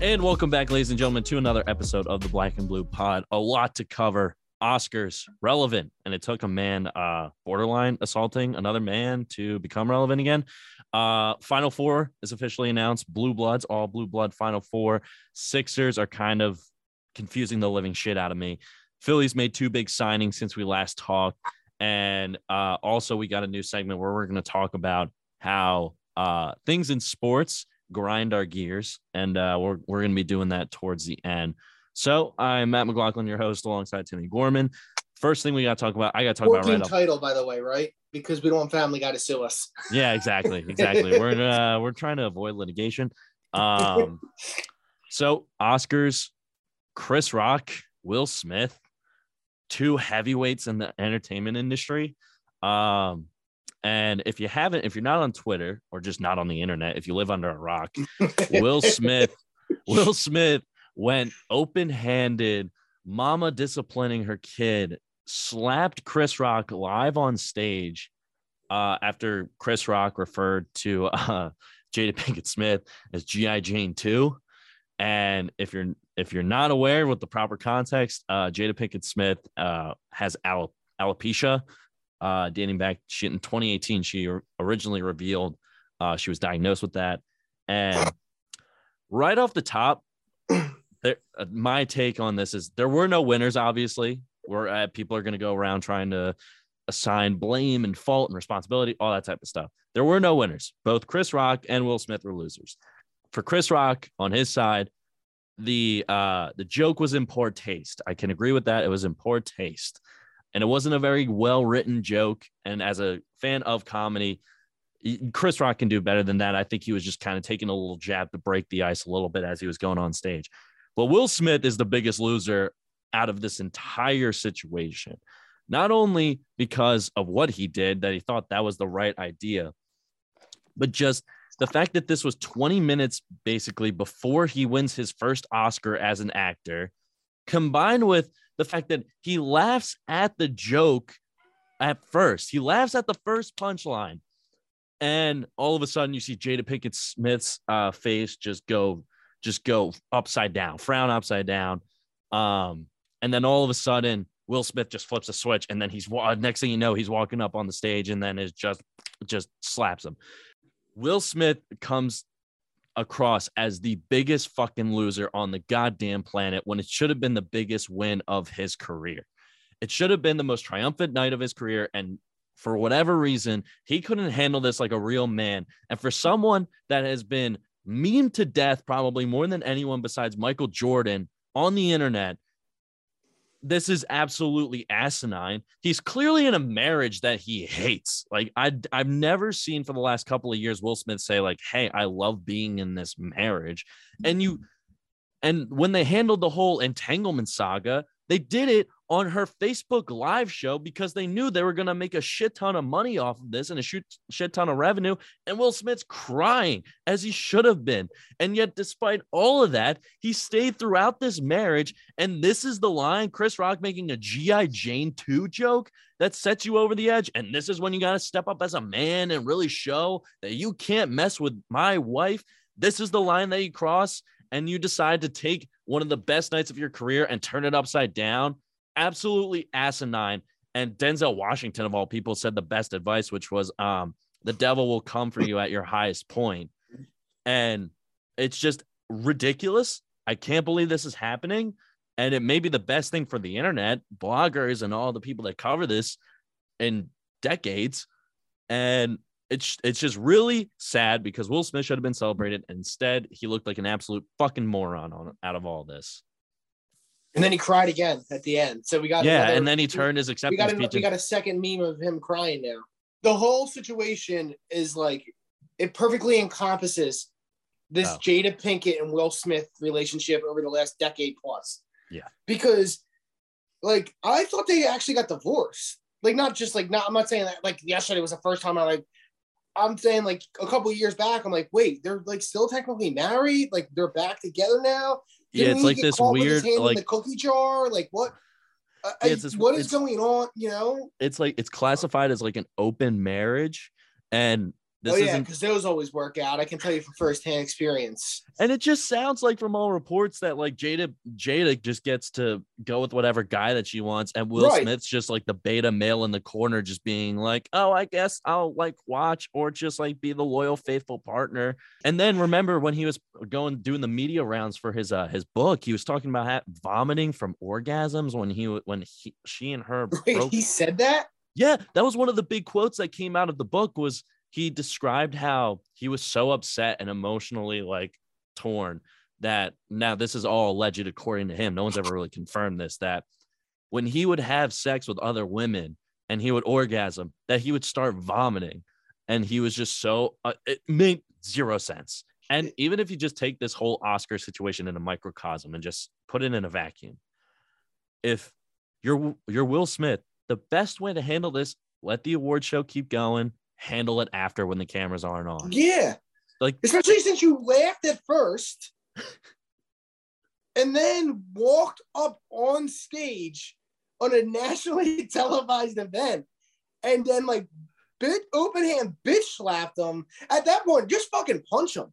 And welcome back, ladies and gentlemen, to another episode of the Black and Blue Pod. A lot to cover. Oscars relevant, and it took a man uh, borderline assaulting another man to become relevant again. Uh, Final Four is officially announced. Blue Bloods, all Blue Blood Final Four. Sixers are kind of confusing the living shit out of me. Phillies made two big signings since we last talked, and uh, also we got a new segment where we're going to talk about how uh, things in sports grind our gears, and uh, we're we're going to be doing that towards the end. So I'm Matt McLaughlin, your host, alongside Timmy Gorman. First thing we got to talk about, I got to talk about right title, by the way, right? Because we don't want Family Guy to sue us. Yeah, exactly, exactly. we're uh, we're trying to avoid litigation. Um, so Oscars, Chris Rock, Will Smith, two heavyweights in the entertainment industry. Um, and if you haven't, if you're not on Twitter or just not on the internet, if you live under a rock, Will Smith, Will Smith went open-handed, mama disciplining her kid, slapped Chris Rock live on stage uh, after Chris Rock referred to uh, Jada Pinkett Smith as GI Jane 2. And if you're if you're not aware with the proper context, uh, Jada Pinkett Smith uh, has al- alopecia, uh, dating back she, in 2018. She originally revealed uh, she was diagnosed with that, and right off the top, there, uh, my take on this is there were no winners. Obviously, we're uh, people are going to go around trying to assign blame and fault and responsibility, all that type of stuff. There were no winners. Both Chris Rock and Will Smith were losers. For Chris Rock on his side, the uh the joke was in poor taste. I can agree with that. It was in poor taste. And it wasn't a very well written joke. And as a fan of comedy, Chris Rock can do better than that. I think he was just kind of taking a little jab to break the ice a little bit as he was going on stage. But Will Smith is the biggest loser out of this entire situation, not only because of what he did, that he thought that was the right idea, but just the fact that this was 20 minutes basically before he wins his first Oscar as an actor, combined with the fact that he laughs at the joke at first. He laughs at the first punchline. And all of a sudden you see Jada Pinkett Smith's uh, face just go just go upside down, frown upside down. Um, and then all of a sudden, Will Smith just flips a switch, and then he's next thing you know, he's walking up on the stage, and then is just just slaps him. Will Smith comes across as the biggest fucking loser on the goddamn planet when it should have been the biggest win of his career. It should have been the most triumphant night of his career, and for whatever reason, he couldn't handle this like a real man. And for someone that has been meme to death, probably more than anyone besides Michael Jordan on the internet. This is absolutely asinine. He's clearly in a marriage that he hates. Like I, I've never seen for the last couple of years Will Smith say like, "Hey, I love being in this marriage," and you, and when they handled the whole entanglement saga, they did it on her Facebook live show because they knew they were going to make a shit ton of money off of this and a shit, shit ton of revenue. And Will Smith's crying as he should have been. And yet, despite all of that, he stayed throughout this marriage. And this is the line Chris Rock making a G.I. Jane 2 joke that sets you over the edge. And this is when you got to step up as a man and really show that you can't mess with my wife. This is the line that you cross. And you decide to take one of the best nights of your career and turn it upside down absolutely asinine. And Denzel Washington, of all people, said the best advice, which was um, the devil will come for you at your highest point. And it's just ridiculous. I can't believe this is happening. And it may be the best thing for the internet, bloggers, and all the people that cover this in decades. And it's it's just really sad because Will Smith should have been celebrated. Instead, he looked like an absolute fucking moron on out of all this. And then he cried again at the end. So we got yeah, another, and then he turned his acceptance we got, speech. a, we got a second meme of him crying now. The whole situation is like it perfectly encompasses this Oh. Jada Pinkett and Will Smith relationship over the last decade plus. Yeah. Because like I thought they actually got divorced. Like not just like not I'm not saying that like yesterday was the first time I like I'm saying like a couple years back, I'm like, wait, they're like still technically married, like they're back together now. Yeah, it's like this weird, like the cookie jar. Like what? Uh, I- Yeah, it's this- what is going on? You know? it's like it's classified as like an open marriage and This oh yeah, because those always work out. I can tell you from firsthand experience. And it just sounds like from all reports that like Jada Jada just gets to go with whatever guy that she wants, and Will Right. Smith's just like the beta male in the corner, just being like, "Oh, I guess I'll like watch or just like be the loyal, faithful partner." And then remember when he was going doing the media rounds for his uh his book, he was talking about vomiting from orgasms when he when he she and her Wait, broke he said that? yeah, that was one of the big quotes that came out of the book was he described how he was so upset and emotionally like torn that now this is all alleged according to him. No one's ever really confirmed this that when he would have sex with other women and he would orgasm that he would start vomiting and he was just so uh, it made zero sense. And even if you just take this whole Oscar situation in a microcosm and just put it in a vacuum, if you're you're Will Smith, the best way to handle this, let the award show keep going, handle it after when the cameras aren't on. Yeah. Like Especially since you laughed at first and then walked up on stage on a nationally televised event and then like bit open hand bitch slapped them. At that point, just fucking punch them.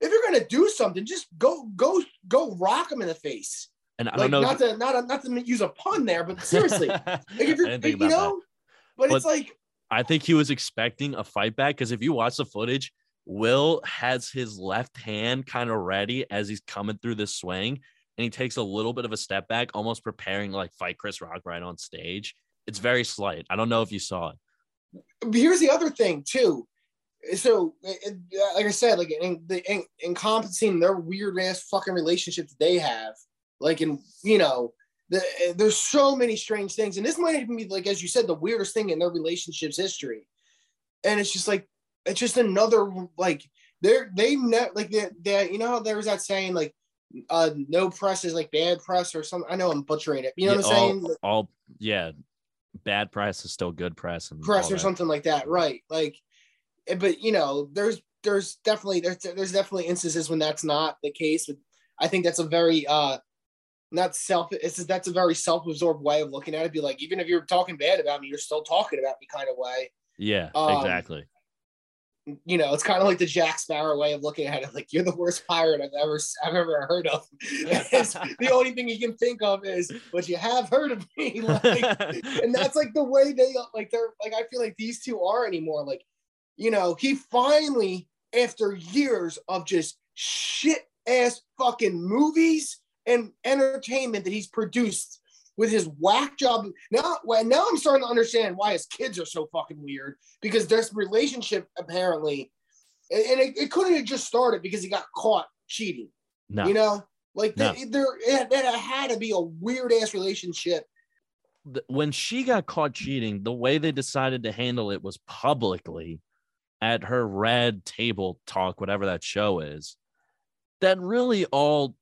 If you're gonna do something, just go go go rock them in the face. and I like don't know not to not not to use a pun there, but seriously, like if you're you know, but, it's like I think he was expecting a fight back because if you watch the footage, Will has his left hand kind of ready as he's coming through this swing, and he takes a little bit of a step back, almost preparing like fight Chris Rock right on stage. It's very slight. I don't know if you saw it. here's the other thing too. So, like I said, like in, the in, encompassing their weird ass fucking relationships they have, like in you know, the, there's so many strange things, and this might even be like as you said, the weirdest thing in their relationships history. And it's just like it's just another like they're they ne- like they, they you know how there was that saying like uh no press is like bad press or something. I know I'm butchering it. You know Yeah, what I'm saying? all, all yeah, bad press is still good press and press or that. something like that, right? Like, eh, but you know, there's there's definitely there's there's definitely instances when that's not the case. But I think that's a very uh not self it's that's a very self-absorbed way of looking at it. Be like, even if you're talking bad about me, you're still talking about me kind of way. Yeah, Um, exactly. You know, it's kind of like the Jack Sparrow way of looking at it. Like you're the worst pirate I've ever I've ever heard of. The only thing you can think of is, but you have heard of me. Like, and that's like the way they like they're like I feel like these two are anymore. Like, you know, he finally, after years of just shit ass fucking movies and entertainment that he's produced with his whack job. Now, now I'm starting to understand why his kids are so fucking weird because this relationship apparently, and and it, it couldn't have just started because he got caught cheating. no, You know, like No. there, it, it had to be a weird ass relationship when she got caught cheating, the way they decided to handle it was publicly at her red table talk, whatever that show is. That really all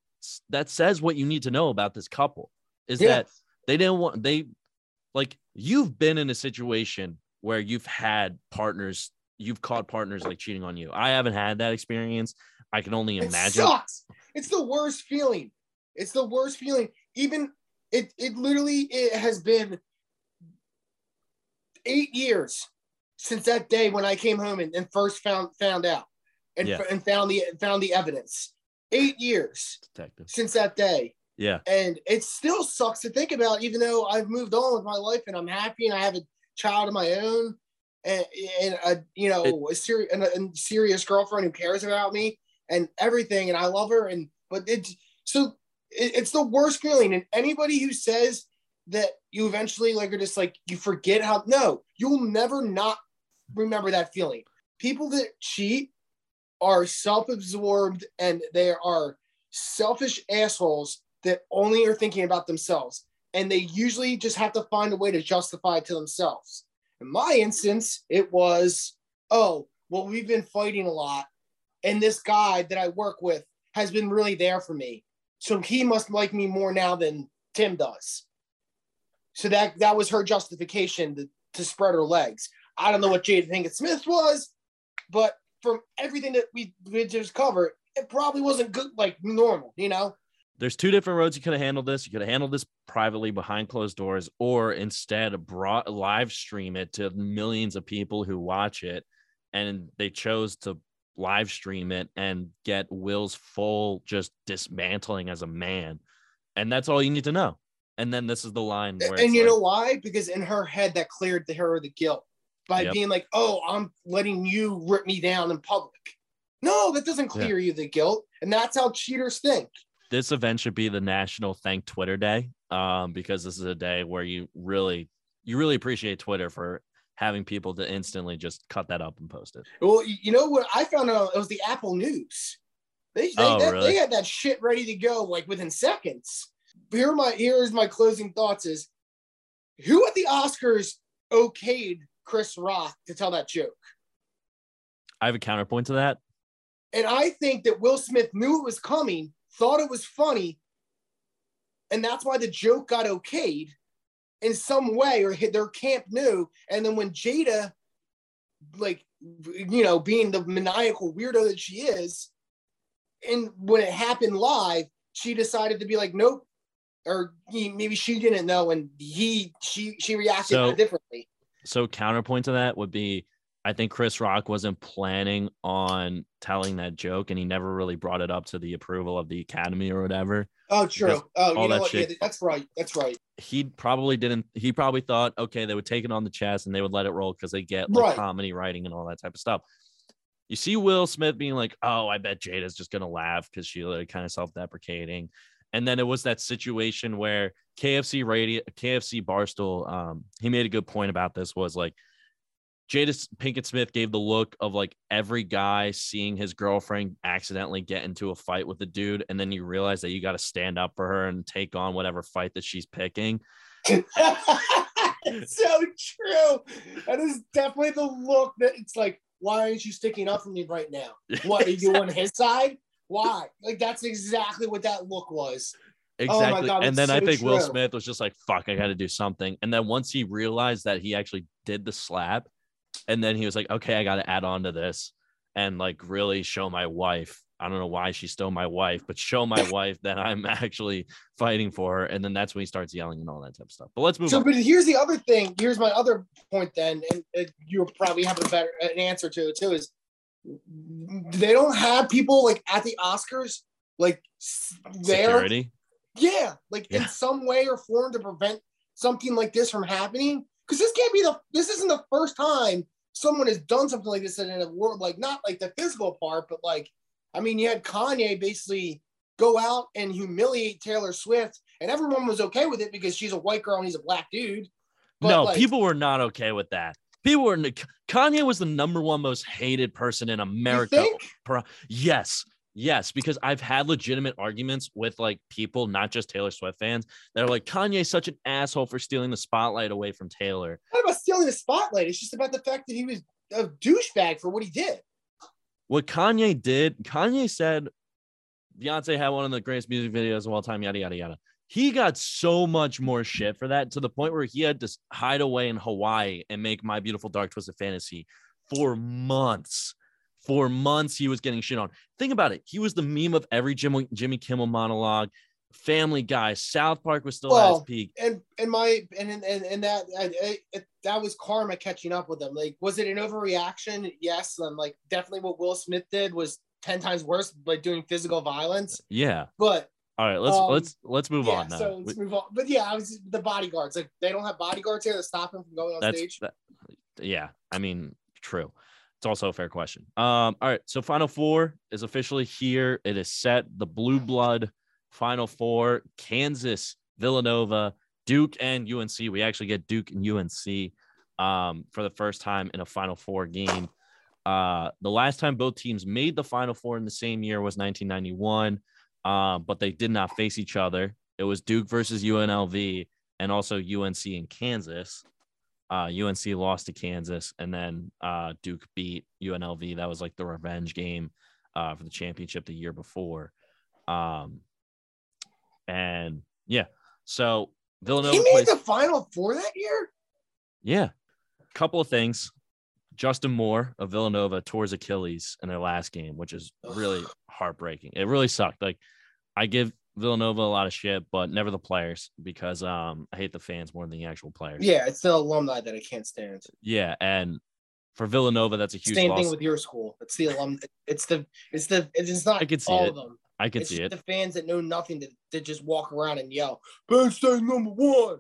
that says what you need to know about this couple is Yeah. that they didn't want they like you've been in a situation where you've had partners, you've caught partners like cheating on you. I haven't had that experience. I can only It imagine. sucks. It's the worst feeling. It's the worst feeling. Even it, it literally it has been eight years since that day when I came home and, and first found found out and, Yeah. and found the found the evidence. Eight years Detective. since that day. Yeah. And it still sucks to think about, even though I've moved on with my life and I'm happy and I have a child of my own and, and a, you know, a, seri- and a, serious girlfriend who cares about me and everything. And I love her. And, but it's so it, it's the worst feeling. And anybody who says that you eventually like are just like, you forget how, no, you'll never not remember that feeling. People that cheat are self-absorbed and they are selfish assholes that only are thinking about themselves. And they usually just have to find a way to justify it to themselves. In my instance it was oh well we've been fighting a lot. And this guy that i work with has been really there for me. So he must like me more now than tim does. So that that was her justification to, to spread her legs. I don't know what jada pinkett smith was but from everything that we, we just covered it probably wasn't good like normal you know there's two different roads you could have handled this. You could have handled this privately behind closed doors, or instead brought live stream it to millions of people who watch it and they chose to live stream it and get Will's full just dismantling as a man. And that's all you need to know. And then this is the line where and you like, know why? Because in her head that cleared the her of the guilt by yep. being like, "Oh, I'm letting you rip me down in public." No, that doesn't clear yeah. you the guilt, and that's how cheaters think. This event should be the National Thank Twitter Day, um, because this is a day where you really, you really appreciate Twitter for having people to instantly just cut that up and post it. Well, you know what I found out? It was the Apple News. They they, oh, really? they had that shit ready to go like within seconds. Here my here's my closing thoughts: is who at the Oscars okayed Chris Rock to tell that joke? I have a counterpoint to that. And I think that Will Smith knew it was coming, thought it was funny, and that's why the joke got okayed in some way, or their camp knew. And then when Jada, like, you know, being the maniacal weirdo that she is, and when it happened live, she decided to be like, nope, or he, maybe she didn't know, and he she she reacted so, differently. So counterpoint to that would be I think Chris Rock wasn't planning on telling that joke, and he never really brought it up to the approval of the Academy or whatever. Oh, true. Oh, you know what? Shit, yeah, that's right. That's right. He probably didn't. He probably thought, okay, they would take it on the chest and they would let it roll because they get like right. comedy writing and all that type of stuff. You see Will Smith being like, "Oh, I bet Jada's just gonna laugh because she like kind of self-deprecating," and then it was that situation where KFC radio, KFC Barstool, um, he made a good point about this. Was like Jada Pinkett Smith gave the look of like every guy seeing his girlfriend accidentally get into a fight with a dude, and then you realize that you got to stand up for her and take on whatever fight that she's picking. so true. That is definitely the look that it's like, why aren't you sticking up for me right now? What are you on his side? Why? Like that's exactly what that look was. Oh exactly. Oh God, and then so I think true. Will Smith was just like, fuck, I got to do something. And then once he realized that he actually did the slap, and then he was like, okay, I got to add on to this and like really show my wife. I don't know why she's still my wife, but show my wife that I'm actually fighting for her. And then that's when he starts yelling and all that type of stuff. But let's move so, on. but here's the other thing. Here's my other point then. And, and you'll probably have a better an answer to it too is they don't have people like at the Oscars, like there. Security? Yeah. Like yeah. in some way or form to prevent something like this from happening. Because this can't be the, this isn't the first time someone has done something like this in a world like not like the physical part, but like I mean, you had Kanye basically go out and humiliate Taylor Swift, and everyone was okay with it because she's a white girl and he's a black dude. But no, like, people were not okay with that. People were Kanye was the number one most hated person in America. Yes, Yes, because I've had legitimate arguments with like people, not just Taylor Swift fans, that are like Kanye's such an asshole for stealing the spotlight away from Taylor. Not about stealing the spotlight. It's just about the fact that he was a douchebag for what he did. What Kanye did, Kanye said Beyonce had one of the greatest music videos of all time, yada yada yada. He got so much more shit for that to the point where he had to hide away in Hawaii and make My Beautiful Dark Twisted Fantasy for months for months he was getting shit on. Think about it. He was the meme of every Jimmy, Jimmy Kimmel monologue. Family Guy, South Park was still well, at its peak. And and my and and and that I, I, that was karma catching up with them. Like, was it an overreaction? Yes. And like, definitely what Will Smith did was ten times worse by doing physical violence. Yeah. But all right, let's um, let's let's move yeah, on now. So let's move on. But yeah, I was the bodyguards. Like, they don't have bodyguards here to stop him from going on stage. That, yeah, I mean, true. It's also a fair question. Um, all right, so Final Four is officially here. It is set. The Blue Blood Final Four: Kansas, Villanova, Duke, and UNC. We actually get Duke and UNC um, for the first time in a Final Four game. Uh, the last time both teams made the Final Four in the same year was 1991, uh, but they did not face each other. It was Duke versus UNLV and also UNC in Kansas. Uh, UNC lost to Kansas, and then uh, Duke beat UNLV. That was like the revenge game uh, for the championship the year before. Um, and yeah, so Villanova he made plays- the final four that year. Yeah, A couple of things. Justin Moore of Villanova tore his Achilles in their last game, which is really heartbreaking. It really sucked. Like I give Villanova a lot of shit, but never the players because um I hate the fans more than the actual players. Yeah, it's the alumni that I can't stand. Yeah, and For Villanova, that's a huge Same loss. thing with your school. It's the alum. It's the it's the it's not I could see all it. of them. I could it's see it. the fans that know nothing that, that just walk around and yell, Penn State number one,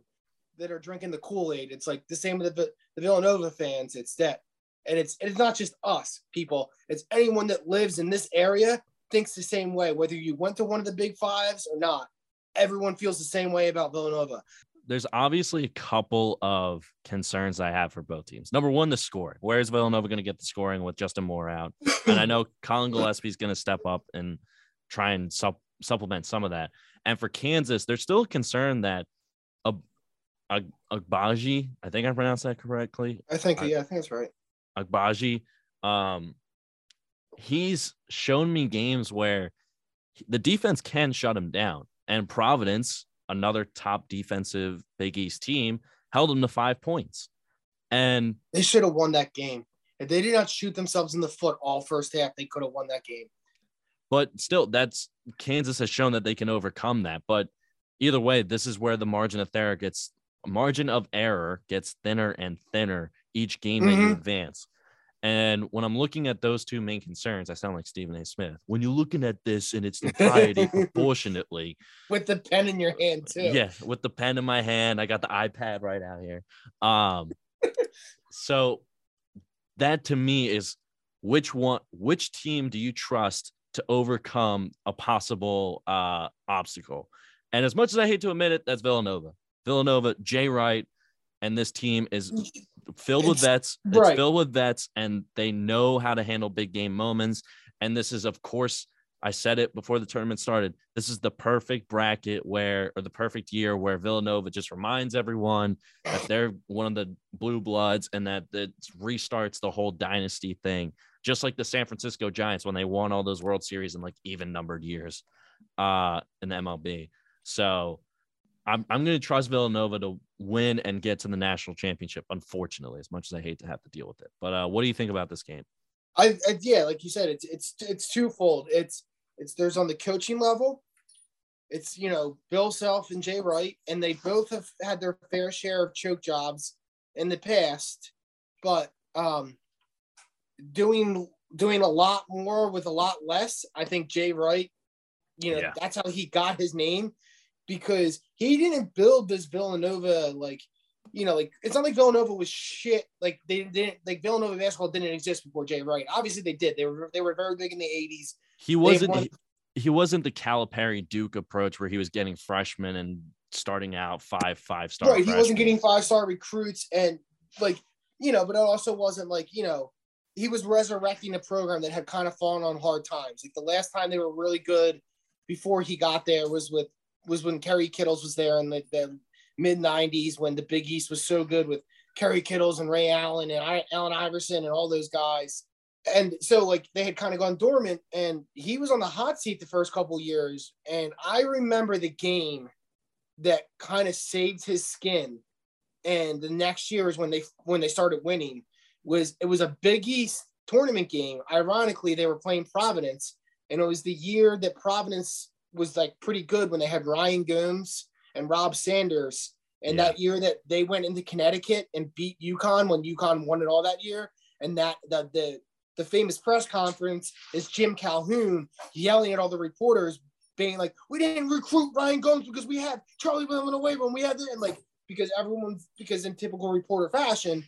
that are drinking the Kool-Aid. It's like the same with the, the Villanova fans. It's that. And it's it's not just us people. It's anyone that lives in this area thinks the same way, whether you went to one of the big fives or not. Everyone feels the same way about Villanova. There's obviously a couple of concerns I have for both teams. Number one, the scoring. Where is Villanova going to get the scoring with Justin Moore out? And I know Collin Gillespie is going to step up and try and sup- supplement some of that. And for Kansas, there's still a concern that a Agbaji, I think I pronounced that correctly. I think yeah, I think that's right. Agbaji, um, he's shown me games where the defense can shut him down. And Providence, another top defensive Big East team, held him to five points. And They should have won that game. If they did not shoot themselves in the foot all first half, they could have won that game. but still, that's Kansas has shown that they can overcome that. But either way, this is where the margin of error gets margin of error gets thinner and thinner each game that you Mhm. advance. And when I'm looking at those two main concerns, I sound like Stephen A. Smith. When you're looking at this and its entirety proportionately, With the pen in your hand too. yeah, with the pen in my hand, I got the iPad right out here. Um, so that to me is which one, which team do you trust to overcome a possible uh obstacle? And as much as I hate to admit it, that's Villanova. Villanova, Jay Wright, and this team is filled with vets. It's filled with vets, and they know how to handle big game moments. And this is, of course, I said it before the tournament started. This is the perfect bracket where, or the perfect year where Villanova just reminds everyone that they're one of the blue bloods and that it restarts the whole dynasty thing, just like the San Francisco Giants when they won all those World Series in like even numbered years uh, in the MLB. So I'm, I'm going to trust Villanova to win and get to the national championship, unfortunately, as much as I hate to have to deal with it. But uh, what do you think about this game? I, I yeah, like you said, it's it's it's twofold. It's it's there's on the coaching level. It's you know Bill Self and Jay Wright, and they both have had their fair share of choke jobs in the past, but um, doing doing a lot more with a lot less. I think Jay Wright, you know, Yeah. that's how he got his name because he didn't build this Villanova like you know, like it's not like Villanova was shit. Like they didn't like Villanova basketball didn't exist before Jay Wright. Obviously they did. They were they were very big in the eighties. He wasn't won- he, he wasn't the Calipari Duke approach where he was getting freshmen and starting out five five star. Right. He wasn't getting five star recruits and like you know, but it also wasn't like you know he was resurrecting a program that had kind of fallen on hard times. Like the last time they were really good before he got there was with was when Kerry Kittles was there in the, the mid '90s when the Big East was so good with Kerry Kittles and Ray Allen and I, Allen Iverson and all those guys. And so like they had kind of gone dormant, and he was on the hot seat the first couple years. And I remember the game that kind of saved his skin. And the next year is when they when they started winning. Was it was a Big East tournament game? Ironically, they were playing Providence, and it was the year that Providence was like pretty good when they had Ryan Gomes and Rob Sanders. And Yeah. that year that they went into Connecticut and beat UConn when UConn won it all that year. And that the the the famous press conference is Jim Calhoun yelling at all the reporters, being like, "We didn't recruit Ryan Gomes because we had Charlie Villanueva when we had the and like because everyone because in typical reporter fashion,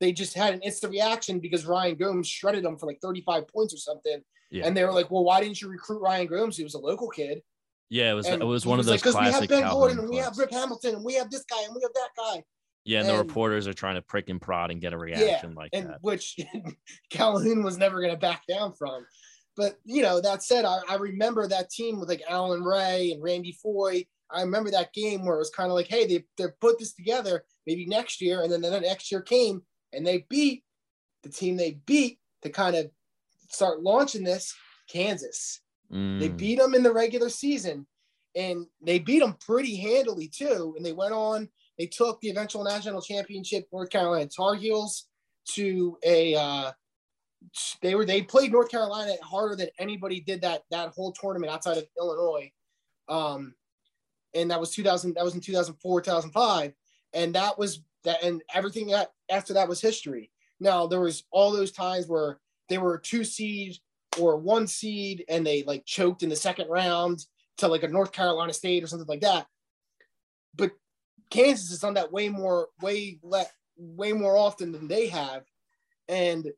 they just had an instant reaction because Ryan Gomes shredded them for like 35 points or something. Yeah. And they were like, "Well, why didn't you recruit Ryan Gomes? He was a local kid." Yeah, it was And it was one of those like, "'Cause classic we have Ben Gordon and we have. Rick Hamilton and we have this guy and we have that guy." Yeah, and the reporters are trying to prick and prod and get a reaction like and that. which Calhoun was never going to back down from. But you know, that said, I, I remember that team with like Allan Ray and Randy Foye. I remember that game where it was kind of like, hey, they they put this together maybe next year, and then the next year came and they beat the team they beat to kind of start launching this Kansas. They Mm, beat them in the regular season, and they beat them pretty handily too. And they went on. They took the eventual national championship North Carolina Tar Heels to a. Uh, they were they played North Carolina harder than anybody did that that whole tournament outside of Illinois, um, and that was 2000. That was in 2004, 2005, and that was that. And everything that after that was history. Now there was all those times where they were a two seed or one seed and they like choked in the second round to like a North Carolina State or something like that. But Kansas has done that way more, way let way more often than they have. And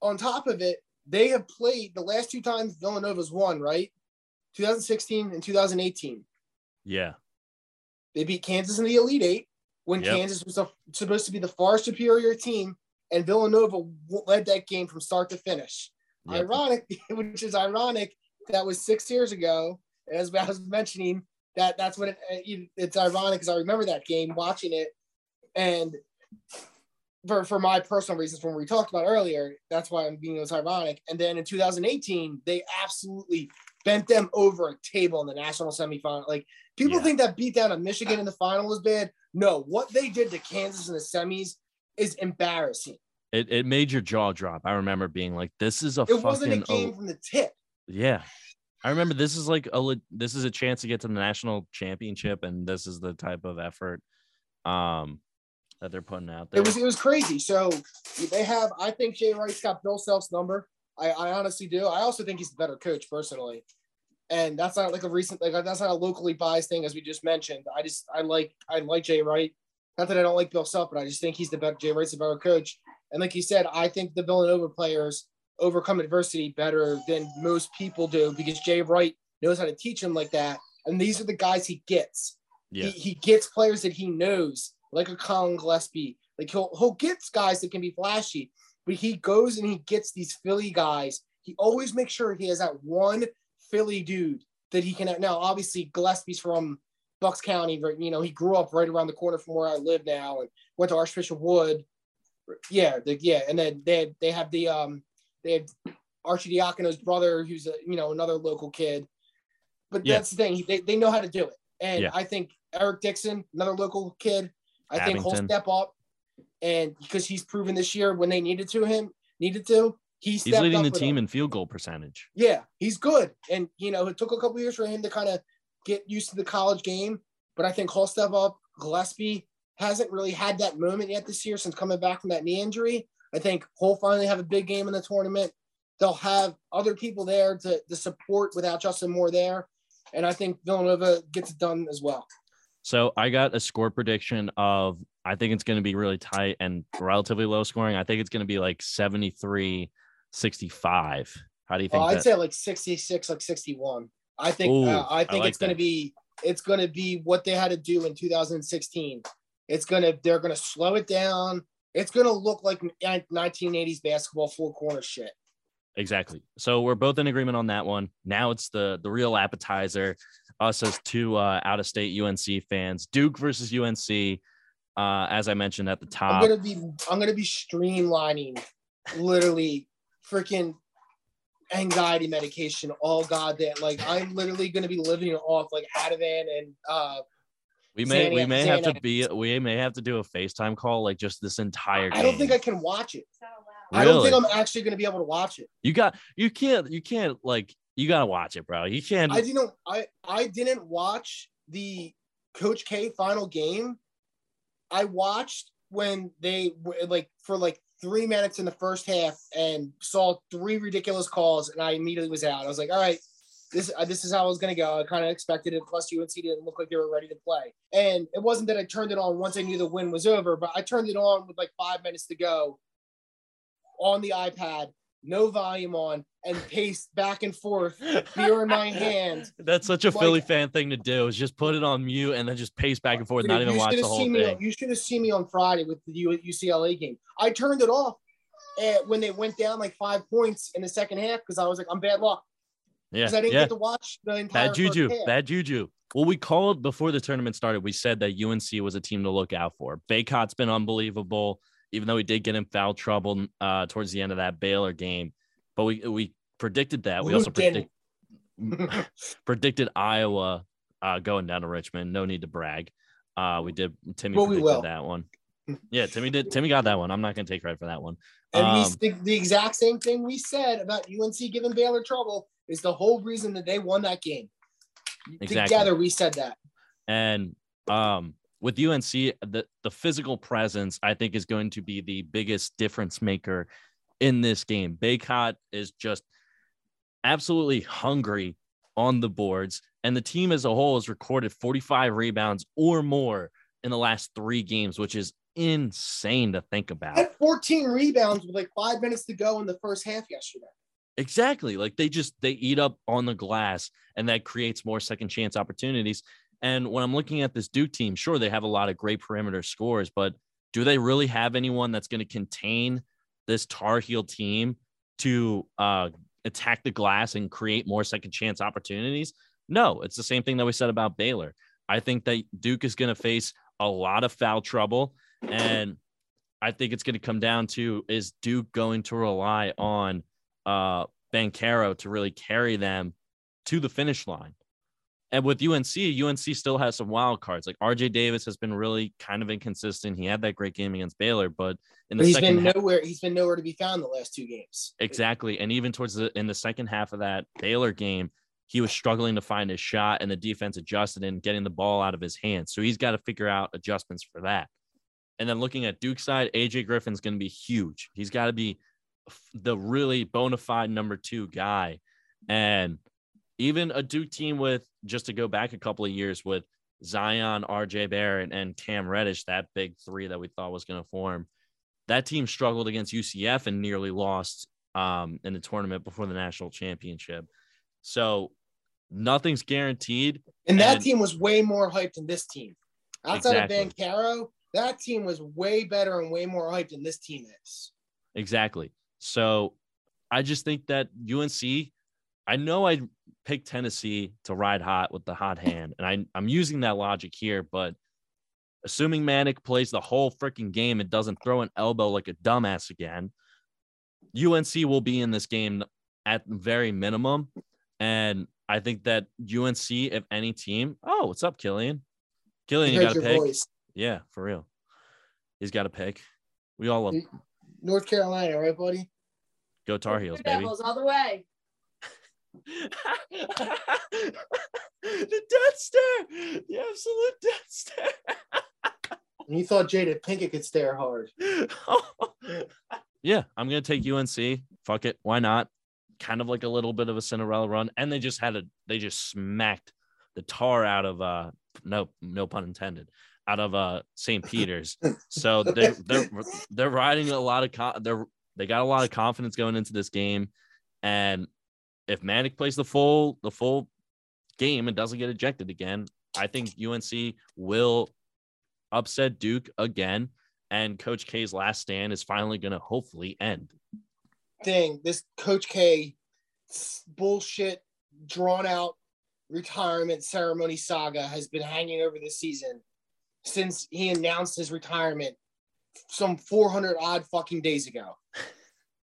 on top of it, they have played the last two times Villanova's won, right? 2016 and 2018. Yeah. They beat Kansas in the Elite Eight when Yep. Kansas was a, supposed to be the far superior team, and Villanova led that game from start to finish. Yep. Ironic, which is ironic, that was six years ago. As I was mentioning, that that's what it, uh, it's ironic because I remember that game, watching it, and for for my personal reasons, from what we talked about earlier, that's why I'm being it was ironic. And then in 2018, they absolutely bent them over a table in the national semifinal. Like people Yeah. think that beat down of Michigan in the final was bad. No, what they did to Kansas in the semis is embarrassing. It, it made your jaw drop. I remember being like, this is a It fucking wasn't a game from the tip. Yeah. I remember this is like a this is a chance to get to the national championship and this is the type of effort um that they're putting out there. It was it was crazy. So they have. I think Jay Wright's got Bill Self's number. I, I honestly do. I also think he's the better coach personally, and that's not like a recent like that's not a locally biased thing as we just mentioned. I just I like I like Jay Wright. Not that I don't like Bill Self, but I just think he's the better. Jay Wright's the better coach. And like you said, I think the Villanova players overcome adversity better than most people do because Jay Wright knows how to teach them like that. And these are the guys he gets. yeah. He, he gets players that he knows, like a Collin Gillespie. Like he'll he'll get guys that can be flashy, but he goes and he gets these Philly guys. He always makes sure he has that one Philly dude that he can. Now, obviously, Gillespie's from Bucks County, you know he grew up right around the corner from where I live now, and went to Archbishop Wood. Yeah, the, yeah, and then they had, they have the um they had Arcidiacono's brother, who's a you know another local kid. But Yeah. that's the thing; they, they know how to do it, and Yeah. I think Eric Dixon, another local kid, I think he'll step up, and because he's proven this year when they needed to him needed to, he He's leading the team them. in field goal percentage. Yeah, he's good, and you know it took a couple years for him to kind of get used to the college game, but I think up. Gillespie hasn't really had that moment yet this year since coming back from that knee injury. I think he'll finally have a big game in the tournament. They'll have other people there to, to support without Justin Moore there, and I think Villanova gets it done as well. So I got a score prediction of I think it's going to be really tight and relatively low scoring. I think it's going to be like 73 65. How do you think Uh, I'd that? say like 66, like 61. I think Ooh, uh, I I think like it's going to be it's going to be what they had to do in 2016. It's going to they're going to slow it down. It's going to look like 1980s basketball full corner shit. Exactly. So we're both in agreement on that one. Now it's the the real appetizer. Us as two uh, out of state UNC fans, Duke versus UNC. Uh, as I mentioned at the top, I'm going to be I'm going to be streamlining literally freaking anxiety medication all goddamn like I'm literally going to be living off like Ativan and uh we may we Xanax- may have to be we may have to do a FaceTime call like just this entire. Game. I don't think. I can watch it. It's not allowed. I don't think I'm actually going to be able to watch it. You got you can't you can't like you gotta watch it, bro. You can't. I didn't. I I didn't watch the Coach K final game. I watched when they were like for like three minutes in the first half and saw three ridiculous calls, and I immediately was out. I was like, all right, this uh, this is how I was gonna go. I kind of expected it. Plus, UNC didn't look like they were ready to play, and it wasn't that I turned it on once I knew the win was over, but I turned it on with like five minutes to go on the iPad, no volume on, and pace back and forth beer in my hand. That's such a Like- Philly fan thing to do. Is just put it on mute and then just pace back and forth, Dude, not even watch the whole me. thing. You should have seen me on Friday with the UCLA game. I turned it off when they went down like five points in the second half because I was like, I'm bad luck Yeah, because I didn't yeah. get to watch the entire Bad juju, bad juju. Well, we called before the tournament started. We said that UNC was a team to look out for. Bacot's been unbelievable, even though he did get in foul trouble uh, towards the end of that Baylor game. But we we predicted that. We Who also predict, predicted Iowa uh, going down to Richmond. No need to brag. Uh, we did. Timmy But we predicted will. that one. Yeah, Timmy did. Timmy got that one. I'm not going to take credit for that one. And we Um, the, the exact same thing we said about UNC giving Baylor trouble is the whole reason that they won that game. Exactly. Together, we said that. And um, with UNC, the, the physical presence, I think, is going to be the biggest difference maker in this game. Bacot is just absolutely hungry on the boards, and the team as a whole has recorded 45 rebounds or more in the last three games, which is insane to think about. Had 14 rebounds with like five minutes to go in the first half yesterday. Exactly. Like they just they eat up on the glass and that creates more second chance opportunities. And when I'm looking at this Duke team, sure they have a lot of great perimeter scores, but do they really have anyone that's going to contain this Tar Heel team to uh, attack the glass and create more second chance opportunities? No, it's the same thing that we said about Baylor. I think that Duke is going to face a lot of foul trouble. And I think it's going to come down to is Duke going to rely on uh, Banchero to really carry them to the finish line? And with UNC, UNC still has some wild cards. Like RJ Davis has been really kind of inconsistent. He had that great game against Baylor, but in the But he's second been half, nowhere. He's been nowhere to be found the last two games. exactly, and even towards the in the second half of that Baylor game, he was struggling to find his shot, and the defense adjusted in getting the ball out of his hands. So he's got to figure out adjustments for that. And then looking at Duke's side, AJ Griffin's going to be huge. He's got to be the really bona fide number two guy. And even a Duke team with just to go back a couple of years with Zion, RJ Barrett, and Cam Reddish, that big three that we thought was going to form, that team struggled against UCF and nearly lost um, in the tournament before the national championship. So nothing's guaranteed. And that And- team was way more hyped than this team. Outside Exactly. of Banchero, that team was way better and way more hyped than this team is. Exactly. So I just think that UNC, I know I picked Tennessee to ride hot with the hot hand, and I, I'm using that logic here, but assuming Manek plays the whole freaking game and doesn't throw an elbow like a dumbass again, UNC will be in this game at very minimum. And I think that UNC, if any team, oh, what's up, Killian? Killian, You you got a your pick? voice. Yeah, for real. He's got a pick. We all love North Carolina, right, buddy? go Tar Heels, baby. Devils all the way. The Death stare, the absolute Death stare. And you thought Jada Pinkett could stare hard. yeah, I'm gonna take UNC. Fuck it, why not? Kind of like a little bit of a Cinderella run, and they just had a they just smacked the tar out of uh no no pun intended out of uh St. Peter's. So they they're they're riding a lot of con- they're they got a lot of confidence going into this game, and if Manek plays the full the full game and doesn't get ejected again, I think UNC will upset Duke again, and Coach K's last stand is finally going to hopefully end. Thing, this Coach K bullshit, drawn out retirement ceremony saga has been hanging over this season since he announced his retirement some 400 odd fucking days ago.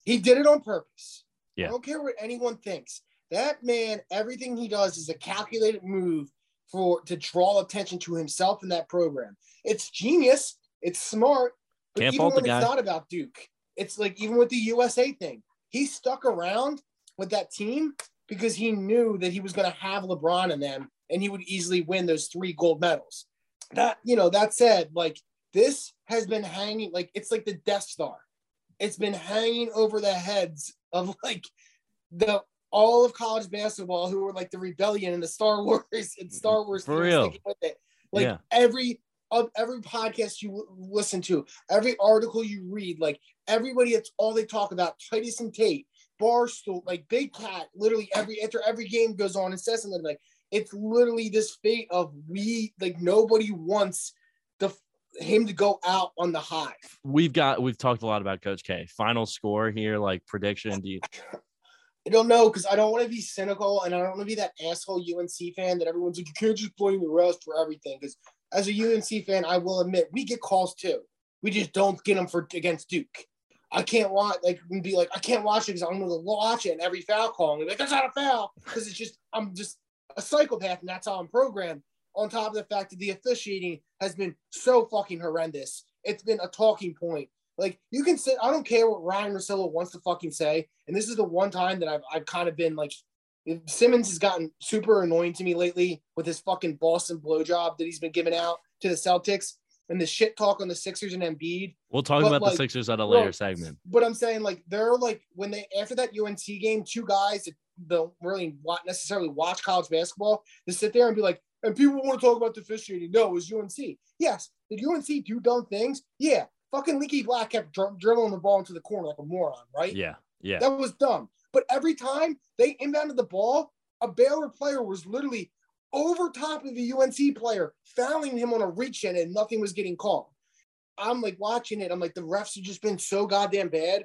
He did it on purpose. Yeah. I don't care what anyone thinks. That man, everything he does is a calculated move for to draw attention to himself in that program. It's genius. It's smart. But Can't even fault the when it's not about Duke, it's like even with the USA thing, he stuck around with that team because he knew that he was going to have LeBron in them and he would easily win those three gold medals. That, you know, that said, like this has been hanging, like it's like the Death Star. It's been hanging over the heads of like the all of college basketball who were like the rebellion and the Star Wars and Star Wars For real. with it. Like Yeah. every of every podcast you listen to, every article you read, like everybody, it's all they talk about. Titus and Tate, Barstool, like Big Cat. Literally every after every game goes on and says something like it's literally this fate of we like nobody wants the him to go out on the high. We've got we've talked a lot about Coach K. Final score here, like prediction. Do you I don't know because I don't want to be cynical and I don't want to be that asshole UNC fan that everyone's like, you can't just blame the rest for everything. Because as a UNC fan, I will admit we get calls too. We just don't get them for against Duke. I can't watch like be like I can't watch it because I'm going to watch it and every foul call and be like that's not a foul because it's just I'm just a psychopath and that's how I'm programmed. On top of the fact that the officiating has been so fucking horrendous, it's been a talking point. Like you can sit, I don't care what Ryan Russillo wants to fucking say, and this is the one time that I've I've kind of been like, Simmons has gotten super annoying to me lately with his fucking Boston blowjob that he's been giving out to the Celtics and the shit talk on the Sixers and Embiid. We'll talk But, about like, the Sixers at a later segment. But I'm saying like they're like when they after that UNC game, two guys that don't really necessarily watch college basketball to sit there and be like, and people want to talk about the officiating. No, it was UNC. Yes, did UNC do dumb things? Yeah, fucking Leaky Black kept dr- dribbling the ball into the corner like a moron, right? Yeah, yeah. That was dumb. But every time they inbounded the ball, a Baylor player was literally over top of the UNC player, fouling him on a reach in, and nothing was getting called. I'm like watching it. I'm like, the refs have just been so goddamn bad.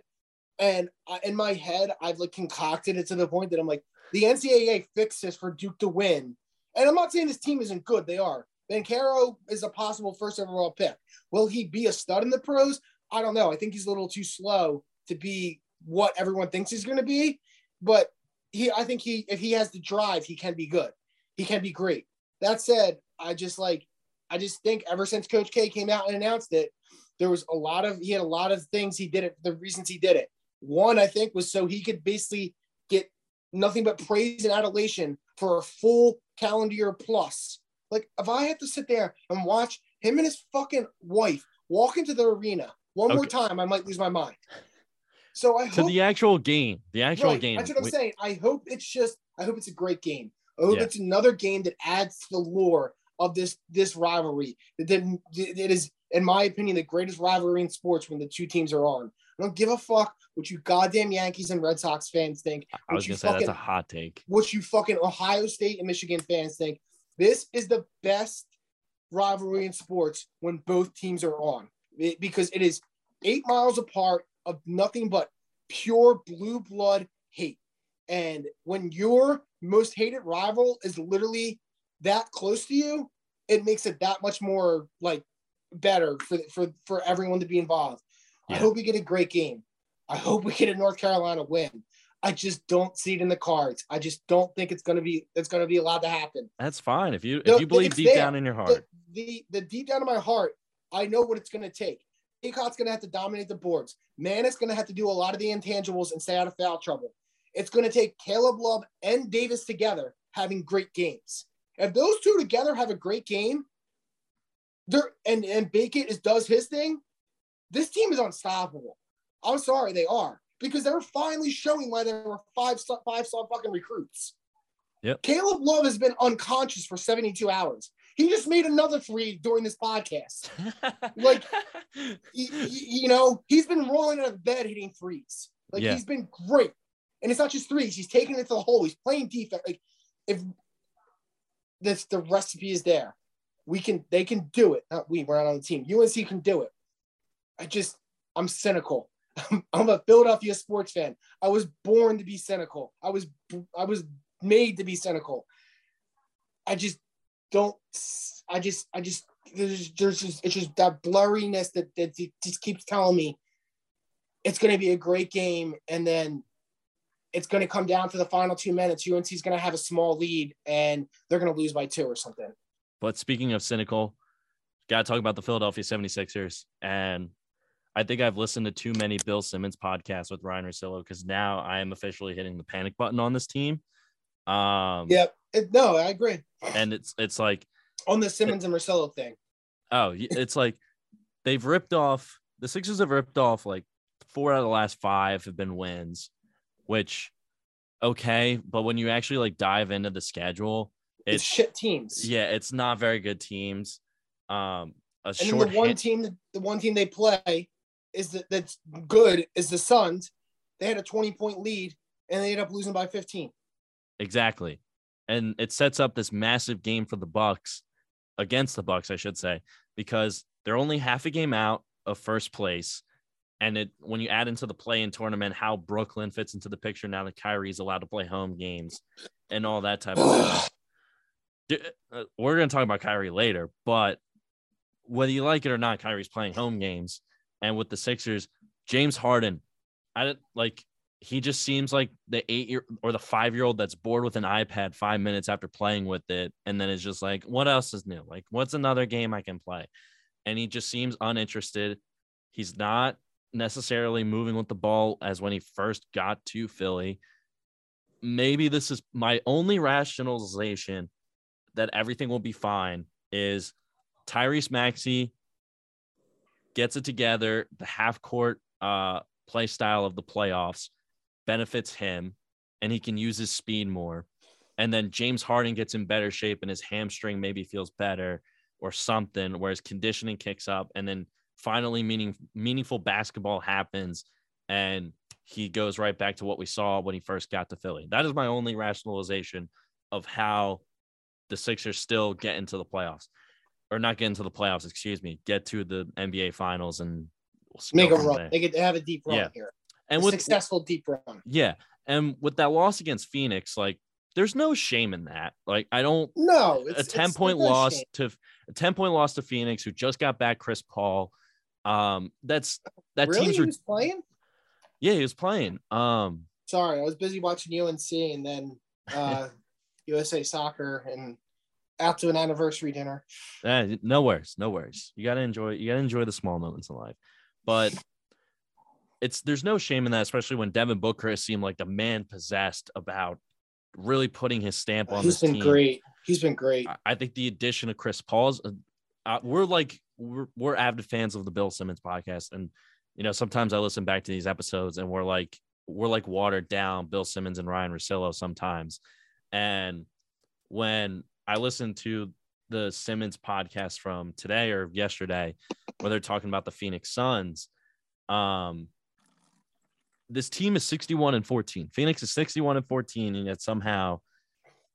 And I, in my head, I've like concocted it to the point that I'm like, the NCAA fixed this for Duke to win. And I'm not saying this team isn't good. They are. Caro is a possible first overall pick. Will he be a stud in the pros? I don't know. I think he's a little too slow to be what everyone thinks he's going to be. But he, I think he, if he has the drive, he can be good. He can be great. That said, I just like, I just think ever since Coach K came out and announced it, there was a lot of he had a lot of things he did it. The reasons he did it. One, I think, was so he could basically get nothing but praise and adulation for a full calendar year plus. Like if I have to sit there and watch him and his fucking wife walk into the arena one more time, I might lose my mind. So I To hope the actual game, the actual Right, game. That's what I'm we- saying. I hope it's just. I hope it's a great game. I hope Yeah. it's another game that adds to the lore of this this rivalry. That that- it is, in my opinion, the greatest rivalry in sports when the two teams are on. I don't give a fuck what you goddamn Yankees and Red Sox fans think. I was what you gonna say that's a fucking- hot take. What you fucking Ohio State and Michigan fans think. This is the best rivalry in sports when both teams are on It- because it is eight miles apart of nothing but pure blue blood hate. And when your most hated rival is literally that close to you, it makes it that much more like better for for for everyone to be involved. I hope we get a great game. I hope we get a North Carolina win. I just don't see it in the cards. I just don't think it's gonna be it's gonna be allowed to happen. That's fine if you No, if you believe deep there. down in your heart. the the deep down in my heart, I know what it's gonna take. Bacot's gonna have to dominate the boards. Manek is gonna have to do a lot of the intangibles and stay out of foul trouble. It's gonna take Caleb Love and Davis together having great games. If those two together have a great game, they're and and Bacot is does his thing, this team is unstoppable. I'm sorry, they are because they're finally showing why they were five five star fucking recruits. Yep. Caleb Love has been unconscious for 72 hours. He just made another three during this podcast. Like- Y- y- you know, he's been rolling out of bed hitting threes. Like Yeah. he's been great. And it's not just threes, he's taking it to the hole. He's playing defense. Like if this the recipe is there, we can they can do it. Not we, we're not on the team. UNC can do it. I just I'm cynical. I'm, a Philadelphia sports fan. I was born to be cynical. I was I was made to be cynical. I just don't I just I just there's there's just it's just that blurriness that that just keeps telling me it's going to be a great game and then it's going to come down to the final two minutes UNC's going to have a small lead and they're going to lose by two or something But speaking of cynical, got to talk about the Philadelphia 76ers. And I think I've listened to too many Bill Simmons podcasts with Ryan Russillo because now I am officially hitting the panic button on this team. Um, yep it, no I agree And it's it's like, on the Simmons and Rosillo thing oh, it's like they've ripped off the Sixers have ripped off like four out of the last five have been wins, which okay, but when you actually like dive into the schedule, it's, it's shit teams yeah, it's not very good teams. Um, a and short the one hand- team the one team they play is that that's good is the Suns they had a 20 point lead and they ended up losing by 15 Exactly. And it sets up this massive game for the Bucks against the Bucks, I should say, because they're only half a game out of first place. And it when you add into the play in tournament how Brooklyn fits into the picture now that Kyrie's allowed to play home games and all that type of stuff. Uh, We're gonna talk about Kyrie later, but whether you like it or not, Kyrie's playing home games. And with the Sixers, James Harden, I don't like he just seems like the eight year or the five year old that's bored with an iPad five minutes after playing with it, and then is just like, what else is new? Like, what's another game I can play? And he just seems uninterested. He's not necessarily moving with the ball as when he first got to Philly. Maybe this is my only rationalization that everything will be fine is Tyrese Maxey gets it together. The half court uh, play style of the playoffs benefits him, and he can use his speed more. And then James Harden gets in better shape, and his hamstring maybe feels better or something, where his conditioning kicks up, and then finally meaning meaningful basketball happens, and he goes right back to what we saw when he first got to Philly. That is my only rationalization of how the Sixers still get into the playoffs or not get into the playoffs, excuse me, get to the NBA finals and make a run. There. They could have a deep run yeah. here. And a with successful deep run. Yeah. And with that loss against Phoenix, like there's no shame in that. Like I don't no a 10 point loss shame. to a 10 point loss to Phoenix who just got back Chris Paul. Um that's that really? team's he was playing? Yeah, he was playing. Um sorry, I was busy watching UNC and then uh USA soccer and out to an anniversary dinner. Eh, no worries, no worries. You gotta enjoy. You gotta enjoy the small moments in life. But it's there's no shame in that, especially when Devin Booker has seemed like the man possessed about really putting his stamp on. He's been team. great. He's been great. I, think the addition of Chris Paul's. Uh, uh, we're like we're, we're avid fans of the Bill Simmons podcast, and you know sometimes I listen back to these episodes and we're like we're like watered down Bill Simmons and Ryan Russillo sometimes, and when I listened to the Simmons podcast from today or yesterday where they're talking about the Phoenix Suns. Um, this team is 61 and 14. Phoenix is 61 and 14, and yet somehow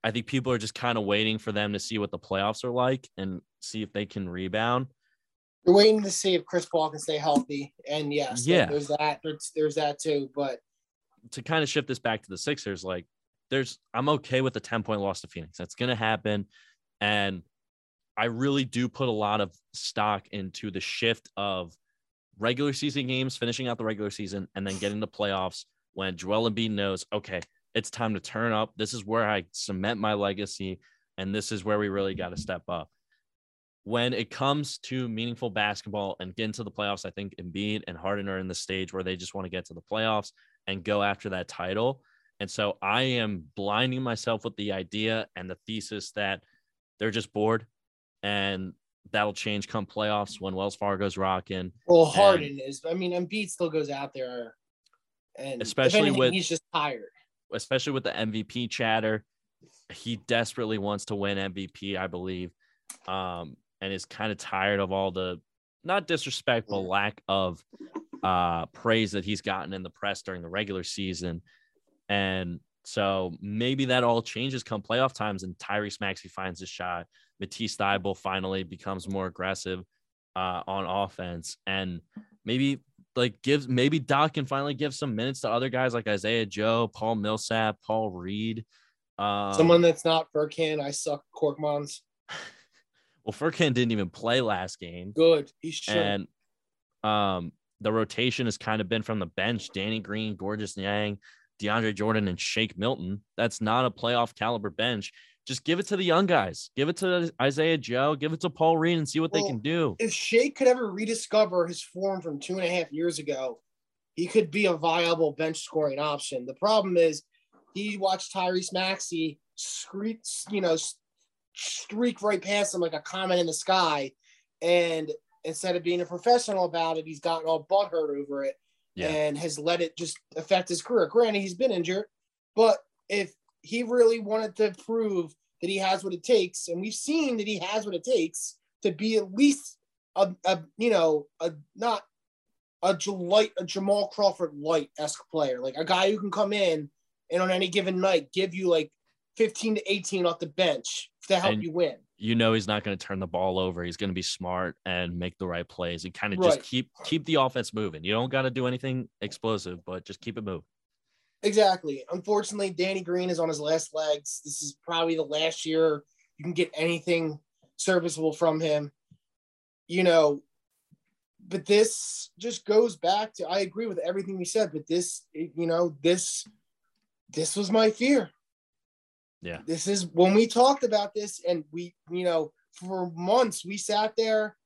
I think people are just kind of waiting for them to see what the playoffs are like and see if they can rebound. You're waiting to see if Chris Paul can stay healthy. And yes, yeah, there's that. There's, there's that too. But to kind of shift this back to the Sixers, like there's I'm okay with the 10 point loss to Phoenix. That's going to happen. And I really do put a lot of stock into the shift of regular season games, finishing out the regular season, and then getting the playoffs when Joel Embiid knows, okay, it's time to turn up. This is where I cement my legacy, and this is where we really got to step up. When it comes to meaningful basketball and get into the playoffs, I think Embiid and Harden are in the stage where they just want to get to the playoffs and go after that title. And so I am blinding myself with the idea and the thesis that they're just bored and that'll change come playoffs when Wells Fargo's rocking. Well, Harden and, is, I mean, Embiid still goes out there and especially anything, with he's just tired, especially with the MVP chatter. He desperately wants to win MVP, I believe, um, and is kind of tired of all the not disrespect, but lack of uh, praise that he's gotten in the press during the regular season. And so maybe that all changes come playoff times and Tyrese Maxey finds his shot. Matisse Thybulle finally becomes more aggressive uh, on offense. And maybe like gives maybe Doc can finally give some minutes to other guys like Isaiah Joe, Paul Millsap, Paul Reed. Um, Someone that's not Furkan. I suck Korkmaz. well, Furkan didn't even play last game. Good. He should. And um, the rotation has kind of been from the bench. Danny Green, Georges Niang, DeAndre Jordan and Shake Milton. That's not a playoff caliber bench. Just give it to the young guys. Give it to Isaiah Joe. Give it to Paul Reed and see what well, they can do. If Shake could ever rediscover his form from two and a half years ago, he could be a viable bench scoring option. The problem is he watched Tyrese Maxey streak, you know, streak right past him like a comet in the sky. And instead of being a professional about it, he's gotten all butthurt over it yeah. and has let it just affect his career. Granted, he's been injured, but if he really wanted to prove that he has what it takes, and we've seen that he has what it takes to be at least a, a you know a not a light a Jamal Crawford light esque player, like a guy who can come in and on any given night give you like 15 to 18 off the bench to help and, you win you know he's not going to turn the ball over. He's going to be smart and make the right plays and kind of right. just keep keep the offense moving. You don't got to do anything explosive, but just keep it moving. Exactly. Unfortunately, Danny Green is on his last legs. This is probably the last year you can get anything serviceable from him. You know, but this just goes back to I agree with everything you said, but this, you know, this this was my fear. Yeah. This is when we talked about this, and we, you know, for months we sat there,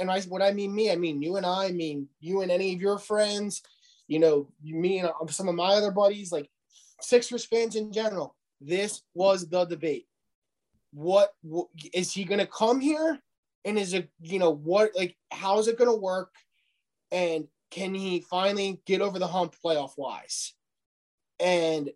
and I, what I mean me, I mean you and I, I mean you and any of your friends, you know, me and uh, some of my other buddies, like Sixers fans in general. This was the debate. What is he going to come here and is it you know what like how is it going to work and can he finally get over the hump playoff wise and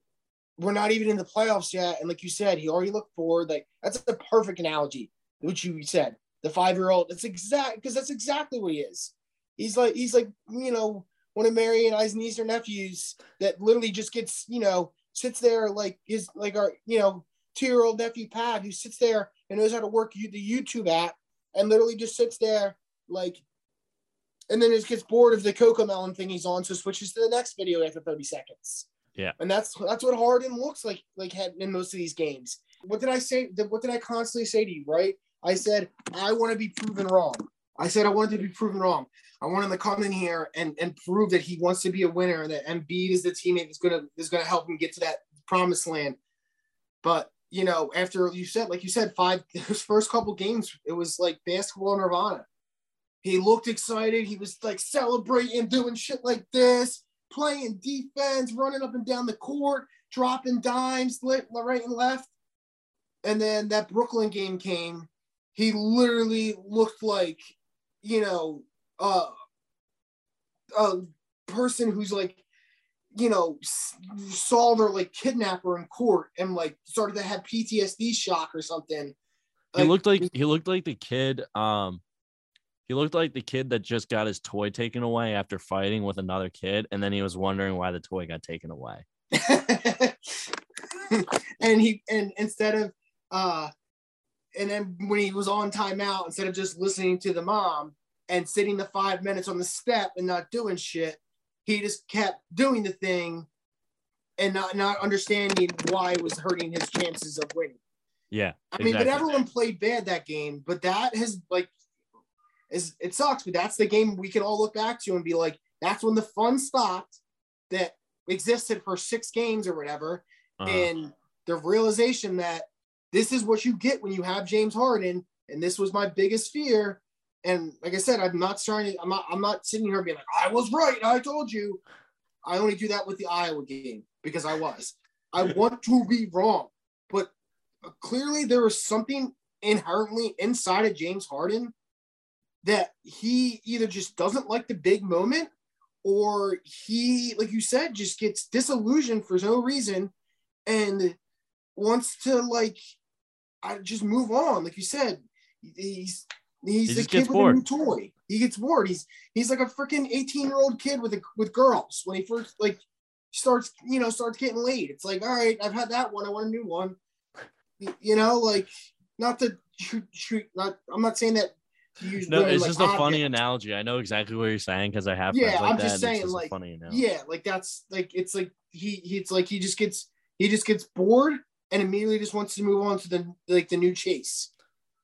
we're not even in the playoffs yet. And like you said he already looked forward. Like that's a perfect analogy which you said the five year old that's exact because that's exactly what he is. He's like he's like you know one of mary and i's niece or nephews that literally just gets you know sits there like his like our you know two year old nephew pat who sits there and knows how to work the youtube app and literally just sits there like and then just gets bored of the Cocomelon thing he's on, so switches to the next video after 30 seconds. Yeah. And that's that's what Harden looks like like in most of these games. What did I say? What did I constantly say to you, right? I said, I want to be proven wrong. I said I wanted to be proven wrong. I want him to come in here and, and prove that he wants to be a winner and that Embiid is the teammate that's gonna is gonna help him get to that promised land. But you know, after you said, like you said, five his first couple games, it was like basketball nirvana. He looked excited. He was like celebrating, doing shit like this, playing defense, running up and down the court, dropping dimes right and left. And then that Brooklyn game came. He literally looked like, you know, uh, a person who's like, you know, saw their like kidnapper in court and like started to have PTSD shock or something. He looked like he looked like the kid. Um, he looked like the kid that just got his toy taken away after fighting with another kid, and then he was wondering why the toy got taken away. and he and instead of uh and then when he was on timeout, instead of just listening to the mom and sitting the five minutes on the step and not doing shit, he just kept doing the thing and not not understanding why it was hurting his chances of winning. Yeah. I mean, but everyone played bad that game, but that has like is it sucks, but that's the game we can all look back to and be like, that's when the fun stopped that existed for six games or whatever. Uh-huh. And the realization that this is what you get when you have James Harden. And this was my biggest fear. And like I said, I'm not starting. I'm not, I'm not sitting here being like, I was right. I told you. I only do that with the Iowa game because I was. I want to be wrong. But clearly there was something inherently inside of James Harden that he either just doesn't like the big moment or he, like you said, just gets disillusioned for no reason and wants to like I just move on. Like you said, he's he's he the kid with bored. a new toy. He gets bored. He's he's like a freaking 18 year old kid with a, with girls when he first like starts you know starts getting laid. It's like all right, I've had that one. I want a new one. You know, like not to shoot, shoot not. I'm not saying that no, it's like just a funny analogy. I know exactly what you're saying because I have. Yeah, like I'm just saying, just like, funny analogy. yeah, like that's like it's like he, he, it's like he just gets he just gets bored and immediately just wants to move on to the like the new chase.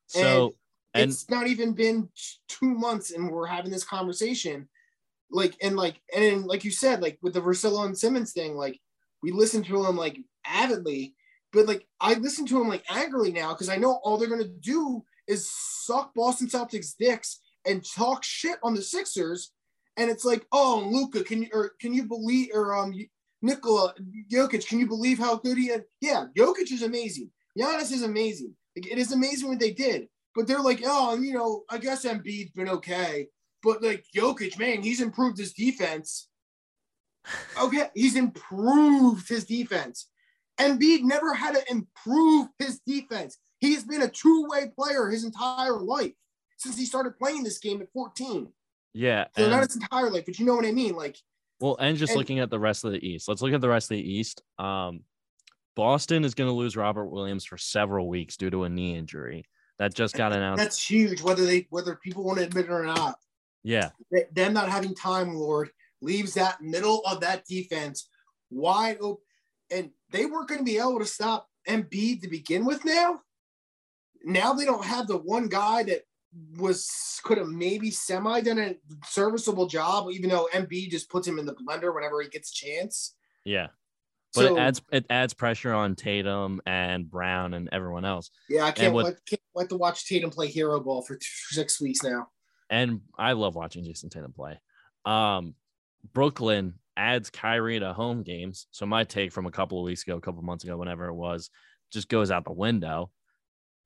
So and it's not even been two months and we're having this conversation, like and like and like you said, like with the Russillo and Simmons thing, like we listen to him like avidly, but like I listen to him like angrily now because I know all they're gonna do is suck Boston Celtics dicks and talk shit on the Sixers. And it's like, oh, Luka, can you or can you believe or um Nikola Jokic, can you believe how good he is? Yeah, Jokic is amazing. Giannis is amazing. Like, it is amazing what they did. But they're like, oh, you know, I guess Embiid's been okay. But like Jokic, man, he's improved his defense. Okay, he's improved his defense. Embiid never had to improve his defense. He's been a two-way player his entire life since he started playing this game at 14. Yeah. So and, not his entire life, but you know what I mean? Like well, and just and, looking at the rest of the East. Let's look at the rest of the East. Um, Boston is going to lose Robert Williams for several weeks due to a knee injury that just got announced. That's huge, whether they whether people want to admit it or not. Yeah. Them not having Time Lord, leaves that middle of that defense wide open. And they weren't going to be able to stop Embiid to begin with now now they don't have the one guy that was could have maybe semi done a serviceable job, even though Embiid just puts him in the blender whenever he gets a chance. Yeah. But so, it adds it adds pressure on Tatum and Brown and everyone else. Yeah, I can't, with, wait, can't wait to watch Tatum play hero ball for six weeks now. And I love watching Jayson Tatum play. Um, Brooklyn adds Kyrie to home games. So my take from a couple of weeks ago, a couple of months ago, whenever it was, just goes out the window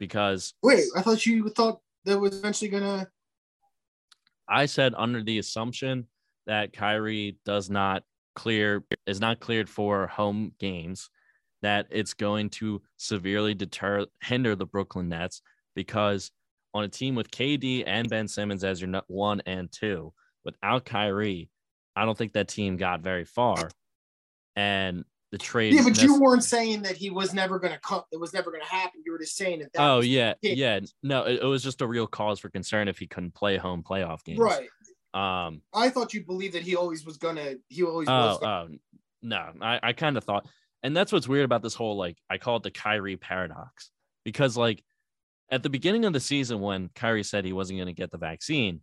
because wait, I thought you thought that was eventually gonna. I said under the assumption that Kyrie does not clear is not cleared for home games, that it's going to severely deter hinder the Brooklyn Nets because on a team with KD and Ben Simmons as your one and two, without Kyrie, I don't think that team got very far. And the trade. Yeah, but you weren't saying that he was never going to come. It was never going to happen. You were just saying that. that oh yeah, yeah. No, it, it, was just a real cause for concern if he couldn't play home playoff games. Right. Um. I thought you believed that he always was gonna. He always. Oh, oh no. I I kind of thought, and that's what's weird about this whole like I call it the Kyrie paradox because like at the beginning of the season when Kyrie said he wasn't going to get the vaccine,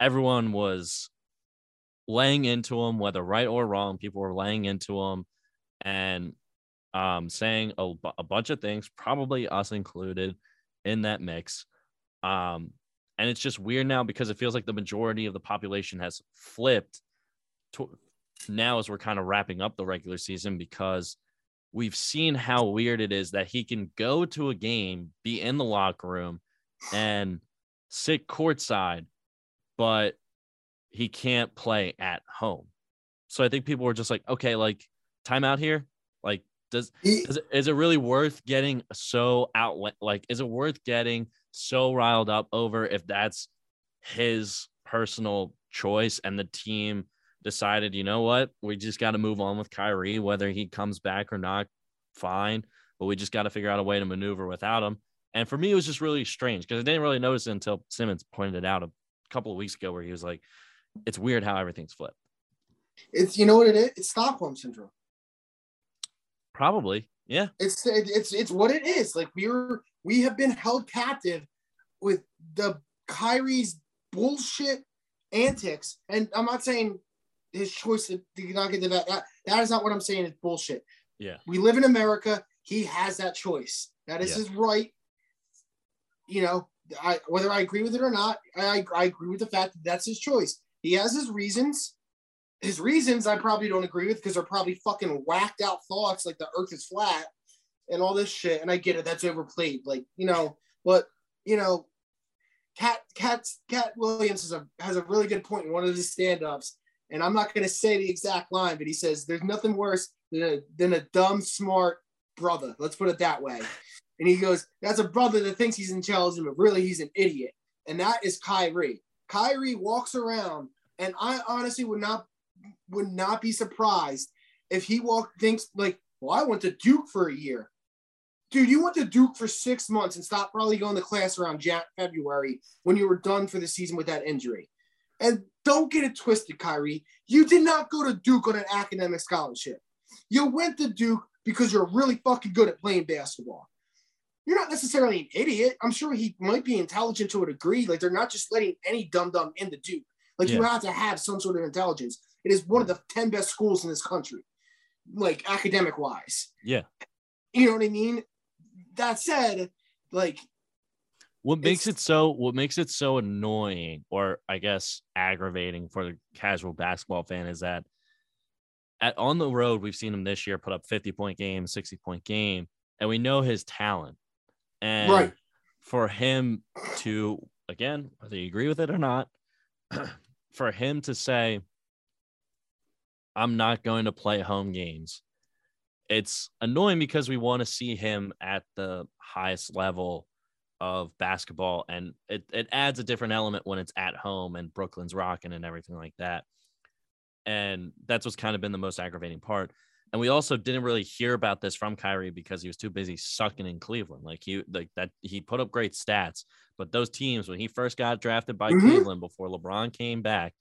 everyone was laying into him, whether right or wrong. People were laying into him and um, saying a, a bunch of things, probably us included in that mix. Um, and it's just weird now because it feels like the majority of the population has flipped to now as we're kind of wrapping up the regular season because we've seen how weird it is that he can go to a game, be in the locker room, and sit courtside, but he can't play at home. So I think people were just like, okay, like timeout here? Like, does, does is it really worth getting so out? Like, is it worth getting so riled up over if that's his personal choice and the team decided, you know what, we just got to move on with Kyrie, whether he comes back or not, fine. But we just got to figure out a way to maneuver without him. And for me, it was just really strange because I didn't really notice it until Simmons pointed it out a couple of weeks ago, where he was like, "It's weird how everything's flipped." It's you know what it is. It's Stockholm syndrome. Probably, yeah. It's it's it's what it is. Like we're we have been held captive with the Kyrie's bullshit antics, and I'm not saying his choice to, not get the that, that is not what I'm saying. It's bullshit. Yeah, we live in America. He has that choice. That is yeah. his right. You know, I whether I agree with it or not, I I agree with the fact that that's his choice. He has his reasons his reasons I probably don't agree with because they're probably fucking whacked out thoughts like the earth is flat and all this shit. And I get it, that's overplayed. Like, you know, but you know, Katt Katt Katt Williams is a has a really good point in one of his stand-ups. And I'm not gonna say the exact line, but he says there's nothing worse than a than a dumb, smart brother. Let's put it that way. And he goes, That's a brother that thinks he's intelligent, but really he's an idiot. And that is Kyrie. Kyrie walks around, and I honestly would not would not be surprised if he walked thinks like, well, I went to Duke for a year. Dude, you went to Duke for six months and stopped probably going to class around Jan- February when you were done for the season with that injury. And don't get it twisted, Kyrie. You did not go to Duke on an academic scholarship. You went to Duke because you're really fucking good at playing basketball. You're not necessarily an idiot. I'm sure he might be intelligent to a degree. Like they're not just letting any dum dum into Duke. Like yeah. you have to have some sort of intelligence. It is one of the 10 best schools in this country, like academic wise. Yeah. You know what I mean? That said, like what makes it so what makes it so annoying or I guess aggravating for the casual basketball fan is that at on the road we've seen him this year put up 50 point game, 60 point game, and we know his talent. And right. for him to again, whether you agree with it or not, for him to say, I'm not going to play home games. It's annoying because we want to see him at the highest level of basketball and it, it adds a different element when it's at home and Brooklyn's rocking and everything like that. And that's what's kind of been the most aggravating part. And we also didn't really hear about this from Kyrie because he was too busy sucking in Cleveland. Like he like that he put up great stats, but those teams when he first got drafted by mm-hmm. Cleveland before LeBron came back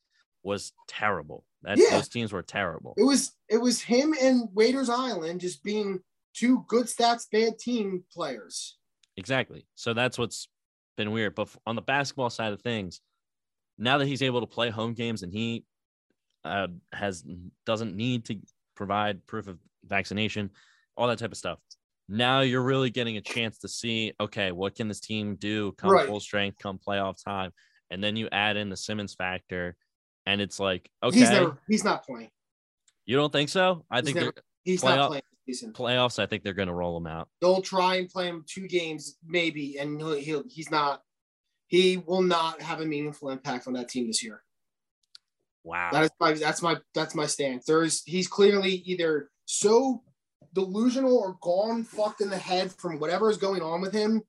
was terrible. That yeah. those teams were terrible. It was it was him and Waiters Island just being two good stats bad team players. Exactly. So that's what's been weird. But on the basketball side of things, now that he's able to play home games and he uh, has doesn't need to provide proof of vaccination, all that type of stuff. Now you're really getting a chance to see, okay, what can this team do come right. full strength, come playoff time, and then you add in the Simmons factor and it's like okay, he's never, he's not playing. You don't think so? I he's think never, he's playoff, not playing season. Playoffs, I think they're going to roll him out. They'll try and play him two games maybe, and he'll, he'll he's not. he will not have a meaningful impact on that team this year. Wow. That is my that's my that's my stance. There's he's clearly either so delusional or gone fucked in the head from whatever is going on with him.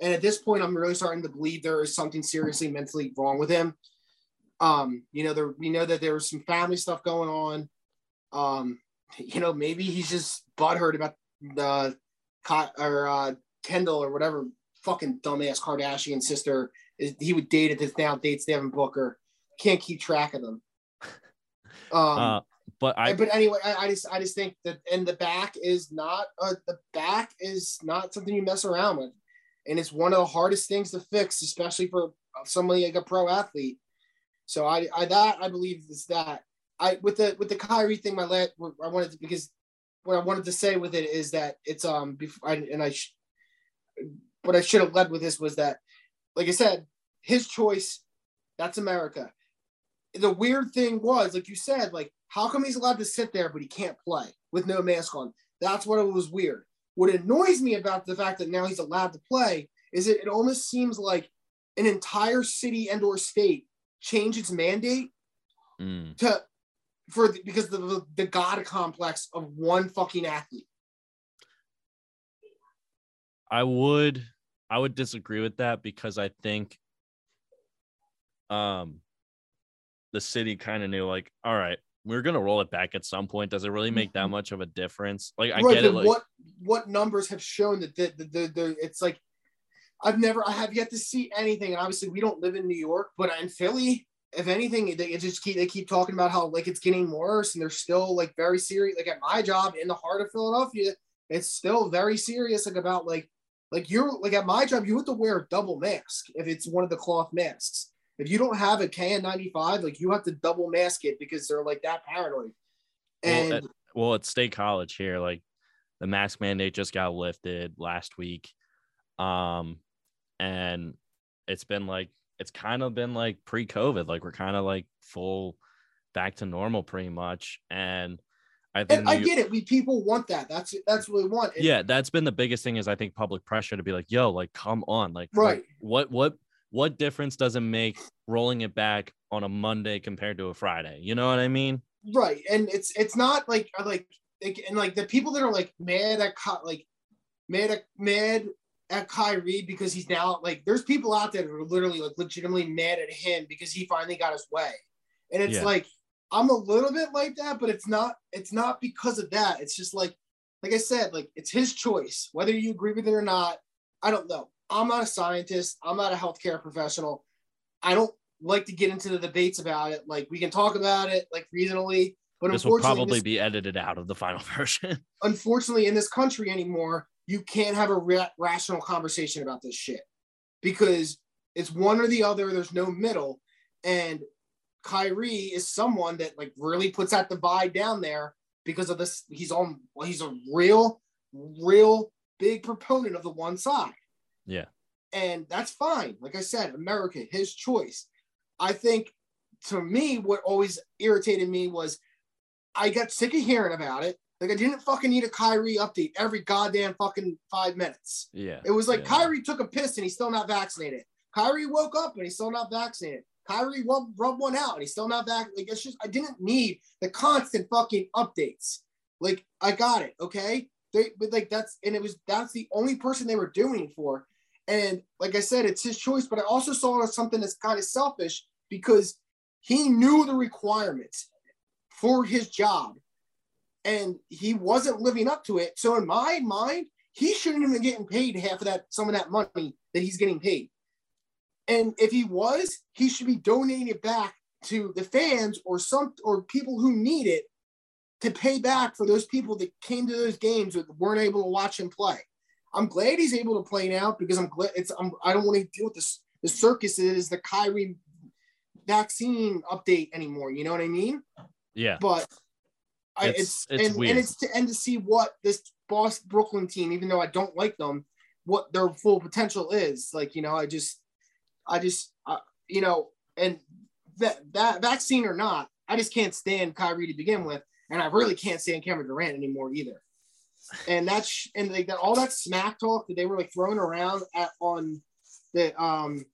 And at this point, I'm really starting to believe there is something seriously mentally wrong with him. Um, you know, there we know that there was some family stuff going on. Um, you know, maybe he's just butthurt about the or uh, Kendall or whatever fucking dumbass Kardashian sister is he would date at this now dates Devin Booker. Can't keep track of them. Um, uh, but I but anyway, I, I, just I just think that and the back is not uh, the back is not something you mess around with, and it's one of the hardest things to fix, especially for somebody like a pro athlete. So I, I that I believe is that I with the with the Kyrie thing, my last I wanted to because what I wanted to say with it is that it's um before I, and I sh- what I should have led with this was that like I said, his choice. That's America. The weird thing was, like you said, like how come he's allowed to sit there but he can't play with no mask on? That's what it was weird. What annoys me about the fact that now he's allowed to play is it, it almost seems like an entire city and or state changed its mandate mm. to for the, because the, the the god complex of one fucking athlete. I would I would disagree with that because I think um the city kind of knew like all right we're gonna roll it back at some point does it really make that mm-hmm. much of a difference like i right, get it like, what what numbers have shown that the, the, the, the, it's like i've never i have yet to see anything and obviously we don't live in new york but in philly if anything they just keep they keep talking about how like it's getting worse and they're still like very serious like at my job in the heart of philadelphia it's still very serious like about like like you're like at my job you have to wear a double mask if it's one of the cloth masks if you don't have a KN95, like you have to double mask it because they're like that paranoid. And well, at, well, at State College here, like the mask mandate just got lifted last week. Um, and it's been like it's kind of been like pre-COVID, like we're kind of like full back to normal pretty much. And I think and I get it. We people want that. That's that's what we want. And yeah, that's been the biggest thing is I think public pressure to be like, yo, like come on, like right. Like, what what what difference does it make rolling it back on a Monday compared to a Friday? You know what I mean? Right. And it's it's not like like and like the people that are like mad at like mad at mad at Kyrie because he's now like there's people out there that are literally like legitimately mad at him because he finally got his way. And it's yeah. like I'm a little bit like that, but it's not it's not because of that. It's just like like I said, like it's his choice. Whether you agree with it or not, I don't know. I'm not a scientist. I'm not a healthcare professional. I don't like to get into the debates about it. Like we can talk about it like reasonably, but this will probably this, be edited out of the final version. unfortunately, in this country anymore, you can't have a ra- rational conversation about this shit because it's one or the other. There's no middle, and Kyrie is someone that like really puts that divide down there because of this. He's on. Well, he's a real, real big proponent of the one side. Yeah. And that's fine. Like I said, America, his choice. I think to me, what always irritated me was I got sick of hearing about it. Like I didn't fucking need a Kyrie update every goddamn fucking five minutes. Yeah. It was like yeah. Kyrie took a piss and he's still not vaccinated. Kyrie woke up and he's still not vaccinated. Kyrie rubbed, rubbed one out and he's still not back. Like it's just I didn't need the constant fucking updates. Like I got it, okay? They but like that's and it was that's the only person they were doing for. And like I said, it's his choice, but I also saw it as something that's kind of selfish because he knew the requirements for his job and he wasn't living up to it. So in my mind, he shouldn't have been getting paid half of that, some of that money that he's getting paid. And if he was, he should be donating it back to the fans or some or people who need it to pay back for those people that came to those games that weren't able to watch him play. I'm glad he's able to play now because I'm glad it's I'm, I don't want to deal with this the circus is the Kyrie vaccine update anymore. You know what I mean? Yeah. But I, it's, it's, and, weird. and it's to and to see what this boss Brooklyn team, even though I don't like them, what their full potential is. Like you know, I just, I just, uh, you know, and that that vaccine or not, I just can't stand Kyrie to begin with, and I really can't stand Kevin Durant anymore either and that's and like that all that smack talk that they were like throwing around at on the um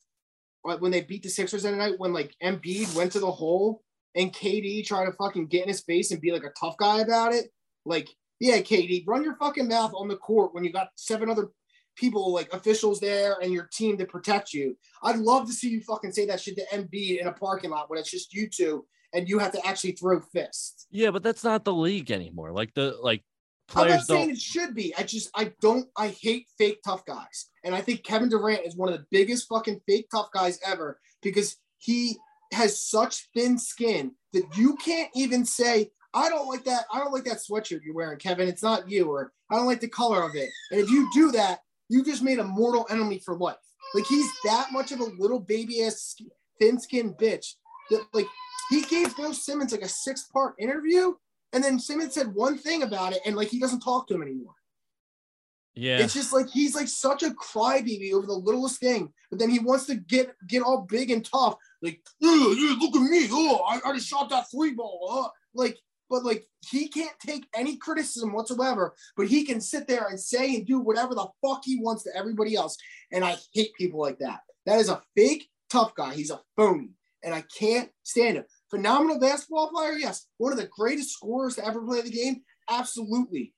when they beat the Sixers that night when like Embiid went to the hole and KD try to fucking get in his face and be like a tough guy about it. Like, yeah, KD, run your fucking mouth on the court when you got seven other people like officials there and your team to protect you. I'd love to see you fucking say that shit to Embiid in a parking lot when it's just you two and you have to actually throw fists. Yeah, but that's not the league anymore. Like the like players I'm not saying don't. it should be. I just I don't I hate fake tough guys. And I think Kevin Durant is one of the biggest fucking fake tough guys ever because he has such thin skin that you can't even say, I don't like that. I don't like that sweatshirt you're wearing, Kevin. It's not you, or I don't like the color of it. And if you do that, you just made a mortal enemy for life. Like he's that much of a little baby ass thin skinned bitch that like he gave Bill Simmons like a six part interview, and then Simmons said one thing about it, and like he doesn't talk to him anymore. Yeah, It's just like he's like such a crybaby over the littlest thing, but then he wants to get get all big and tough. Like, "Yeah, yeah, look at me! Oh, I, just shot that three ball. Uh. Like, but like he can't take any criticism whatsoever. But he can sit there and say and do whatever the fuck he wants to everybody else. And I hate people like that. That is a fake tough guy. He's a phony, and I can't stand him. Phenomenal basketball player, yes. One of the greatest scorers to ever play the game, absolutely.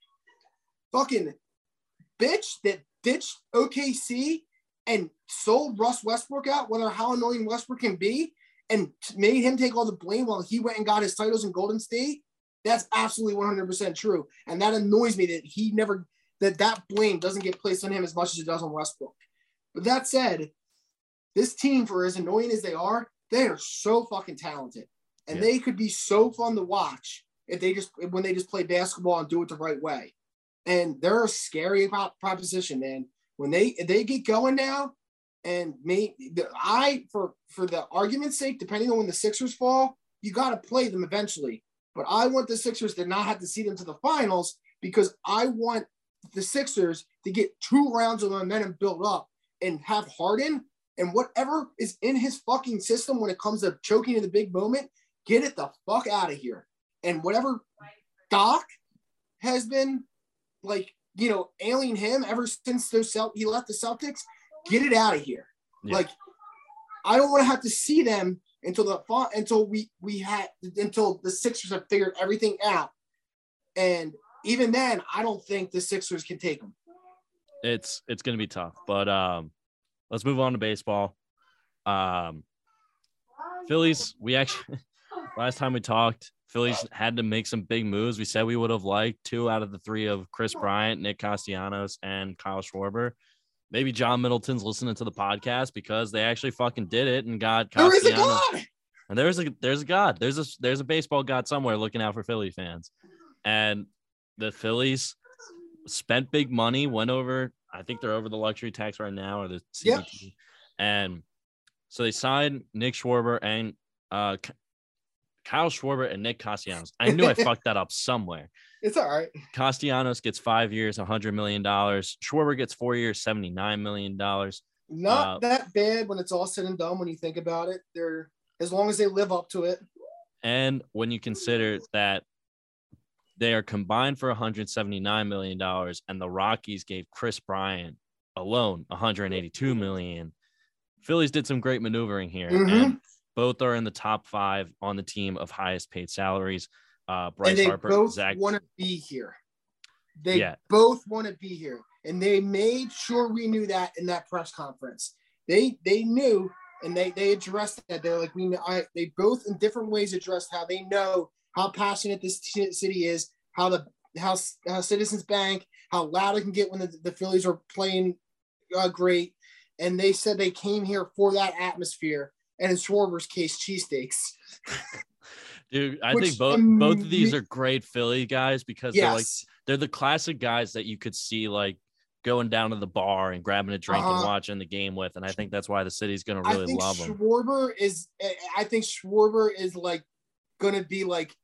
Fucking bitch that ditched OKC and sold Russ Westbrook out, whether how annoying Westbrook can be, and made him take all the blame while he went and got his titles in Golden State. That's absolutely 100% true. And that annoys me that he never, that that blame doesn't get placed on him as much as it does on Westbrook. But that said, this team, for as annoying as they are, they are so fucking talented. And Yeah. they could be so fun to watch if they just, when they just play basketball and do it the right way and they're a scary prop- proposition, man. When they they get going now, and me, I for for the argument's sake, depending on when the Sixers fall, you got to play them eventually. But I want the Sixers to not have to see them to the finals because I want the Sixers to get two rounds of momentum built up and have Harden and whatever is in his fucking system when it comes to choking in the big moment, get it the fuck out of here. And whatever Doc has been like you know ailing him ever since those Celt- he left the Celtics. Get it out of here. Yeah. Like I don't want to have to see them until the until we we had until the Sixers have figured everything out. And even then, I don't think the Sixers can take them. it's it's gonna be tough. But um, let's move on to baseball. Um, Phillies. We actually last time we talked, Phillies had to make some big moves. We said we would have liked two out of the three of Kris Bryant, Nick Castellanos, and Kyle Schwarber. Maybe John Middleton's listening to the podcast because they actually fucking did it and got There is a Castellanos. God. And there's a there's a god. There's a there's a baseball god somewhere looking out for Philly fans. And the Phillies spent big money, went over, I think they're over the luxury tax right now or the Yep. CBT. And so they signed Nick Schwarber and uh Kyle Schwarber and Nick Castellanos. I knew I fucked that up somewhere. It's all right. Castellanos gets five years, $100 million. Schwarber gets four years, $79 million. Not Uh, that bad when it's all said and done. When you think about it, they're as long as they live up to it. And when you consider that they are combined for $179 million and the Rockies gave Kris Bryant alone 182 million, Phillies did some great maneuvering here. Mhm. And both are in the top five on the team of highest paid salaries. Uh, and Bryce they Harper, both Zach. want to be here. They Yeah. both want to be here, and they made sure we knew that in that press conference. They they knew, and they they addressed that. They're like we know. I, they both in different ways addressed how they know how passionate this city is, how the how, how Citizens Bank, how loud it can get when the, the Phillies are playing uh, great, and they said they came here for that atmosphere. And in Schwarber's case, cheesesteaks. Dude, I which think both both of these are great Philly guys because they're like they're the classic guys that you could see like going down to the bar and grabbing a drink and Uh-huh. watching the game with. And I think that's why the city's gonna I really think love them. Schwarber is. I think Schwarber is like going to be like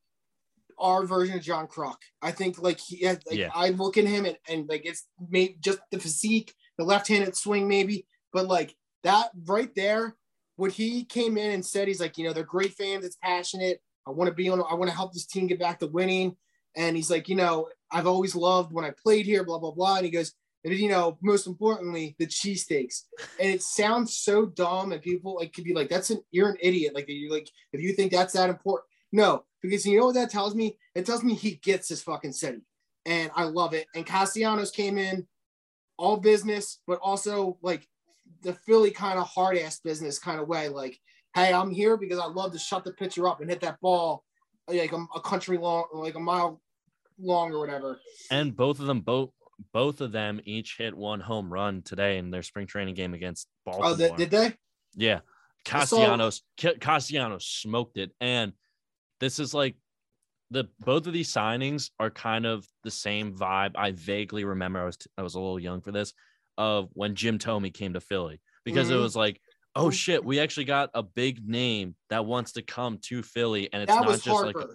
our version of John Kruk. I think like he. Like, Yeah. I look at him and, and like it's maybe just the physique, the left-handed swing, maybe, but like that right there. What he came in and said, he's like, you know, they're great fans. It's passionate. I want to be on. I want to help this team get back to winning. And he's like, you know, I've always loved when I played here. Blah blah blah. And he goes, and you know, most importantly, the cheesesteaks. And it sounds so dumb, and people like could be like, "That's an you're an idiot." Like you like if you think that's that important. No, because you know what that tells me? It tells me he gets his fucking city, and I love it. And Castellanos came in all business, but also like the Philly kind of hard ass business kind of way. Like, hey, I'm here because I love to shut the pitcher up and hit that ball like a, a country long, like a mile long or whatever. And both of them, both both of them each hit one home run today in their spring training game against oh, Baltimore. Oh, did, did they? Yeah, Castellanos Castellanos smoked it, and this is like the both of these signings are kind of the same vibe. I vaguely remember I was I was a little young for this of when Jim Thome came to Philly because mm-hmm. it was like, oh shit, we actually got a big name that wants to come to Philly, and it's that not just Harper. like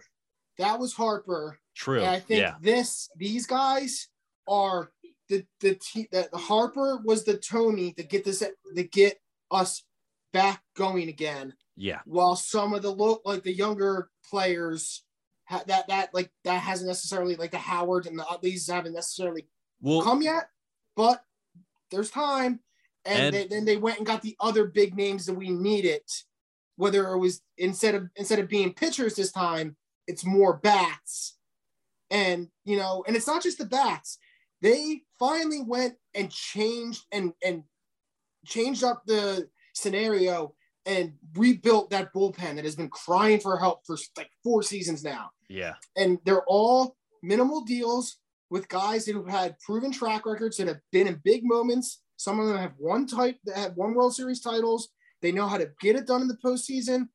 that was Harper. True. And I think yeah. this these guys are the the team that Harper was the Tony to get this to get us back going again. Yeah. While some of the look like the younger players ha- that that like that hasn't necessarily like the Howard and the Utleys haven't necessarily well, come yet, but there's time. And, and they, then they went and got the other big names that we needed. Whether it was instead of instead of being pitchers this time, it's more bats. And you know, and it's not just the bats. They finally went and changed and and changed up the scenario and rebuilt that bullpen that has been crying for help for like four seasons now. Yeah. And they're all minimal deals with guys that have had proven track records that have been in big moments. Some of them have one type that have one World Series titles. They know how to get it done in the postseason.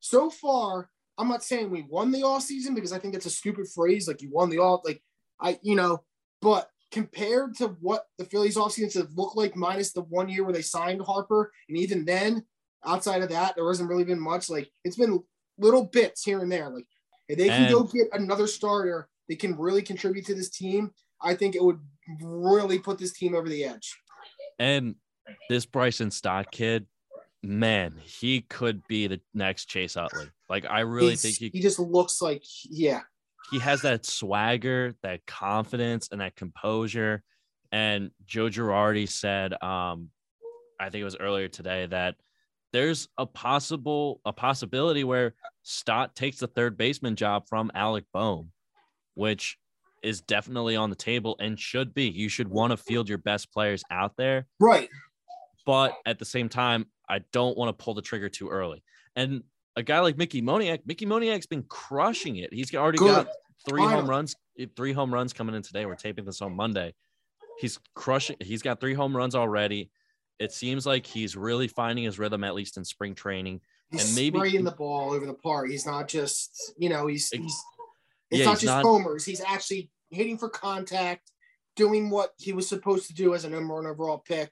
So far, I'm not saying we won the all season because I think that's a stupid phrase. Like you won the all, like I, you know, but compared to what the Phillies offseason have looked like, minus the one year where they signed Harper, and even then, outside of that, there hasn't really been much. Like it's been little bits here and there. Like if they can and, go get another starter that can really contribute to this team, I think it would really put this team over the edge. And this Bryson Stott kid, man, he could be the next Chase Utley. Like I really He's, think he he just looks like yeah. He has that swagger, that confidence, and that composure. And Joe Girardi said, um, I think it was earlier today that there's a possible a possibility where Stott takes the third baseman job from Alec Bohm, which is definitely on the table and should be. You should want to field your best players out there. Right. But at the same time, I don't want to pull the trigger too early. And a guy like Mickey Moniak, Mickey Moniak's been crushing it. He's already Good. got three home runs, three home runs coming in today. We're taping this on Monday. He's crushing. He's got three home runs already. It seems like he's really finding his rhythm, at least in spring training. He's and maybe spraying the ball over the park. He's not just, you know, he's, he's it's yeah, not just not, homers. He's actually hitting for contact, doing what he was supposed to do as a number one overall pick.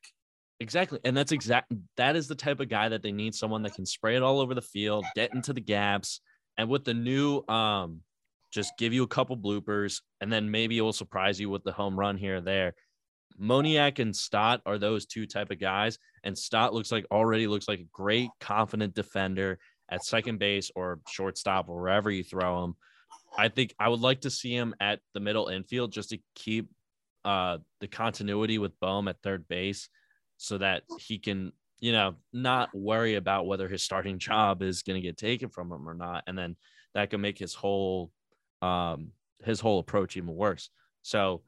Exactly. And that's exact that is the type of guy that they need someone that can spray it all over the field, get into the gaps, and with the new um just give you a couple bloopers and then maybe it will surprise you with the home run here or there. Moniak and Stott are those two type of guys. And Stott looks like already looks like a great, confident defender at second base or shortstop or wherever you throw him. I think I would like to see him at the middle infield just to keep uh, the continuity with Bohm at third base so that he can, you know, not worry about whether his starting job is going to get taken from him or not. And then that can make his whole um, his whole approach even worse. So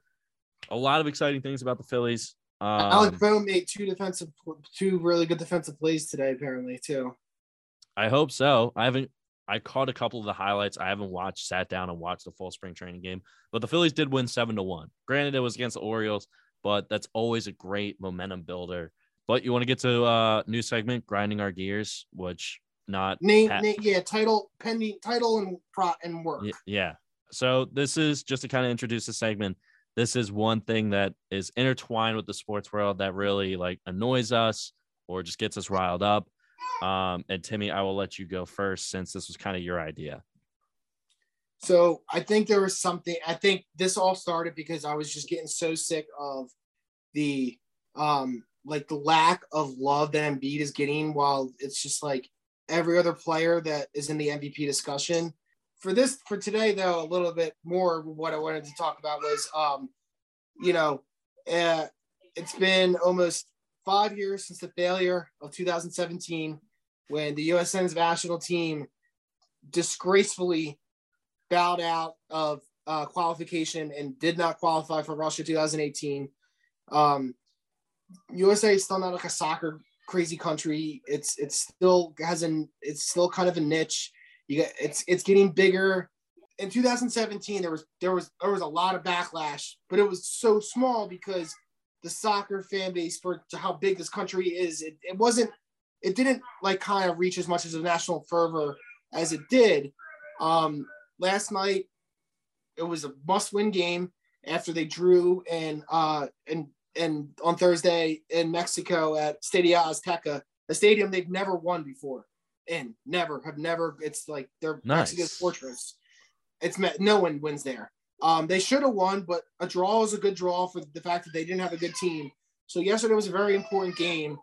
a lot of exciting things about the Phillies. Um, Alec Bohm made two defensive, two really good defensive plays today, apparently too. I hope so. I haven't. I caught a couple of the highlights. I haven't watched, sat down and watched the full spring training game, but the Phillies did win seven to one. Granted, it was against the Orioles, but that's always a great momentum builder. But you want to get to uh new segment, grinding our gears, which not name, name yeah, title pending title and pro and work. Yeah. So this is just to kind of introduce the segment this is one thing that is intertwined with the sports world that really like annoys us or just gets us riled up. Um, and Timmy, I will let you go first since this was kind of your idea. So I think there was something. I think this all started because I was just getting so sick of the um like the lack of love that Embiid is getting. While it's just like every other player that is in the MVP discussion for this for today though a little bit more what i wanted to talk about was um you know uh, it's been almost five years since the failure of 2017 when the U.S. men's national team disgracefully bowed out of uh, qualification and did not qualify for Russia 2018. Um, USA is still not like a soccer crazy country. It's it's still has an it's still kind of a niche. You get it's it's getting bigger. In 2017, there was there was there was a lot of backlash, but it was so small because the soccer fan base for how big this country is, it, it wasn't it didn't like kind of reach as much as a national fervor as it did. Um, last night, it was a must-win game after they drew and uh and and on Thursday in Mexico at Stadio Azteca, a stadium they've never won before. And never have never. It's like their Nice. Mexico's fortress. It's met. No one wins there. Um, they should have won, but a draw is a good draw for the fact that they didn't have a good team. So yesterday was a very important game.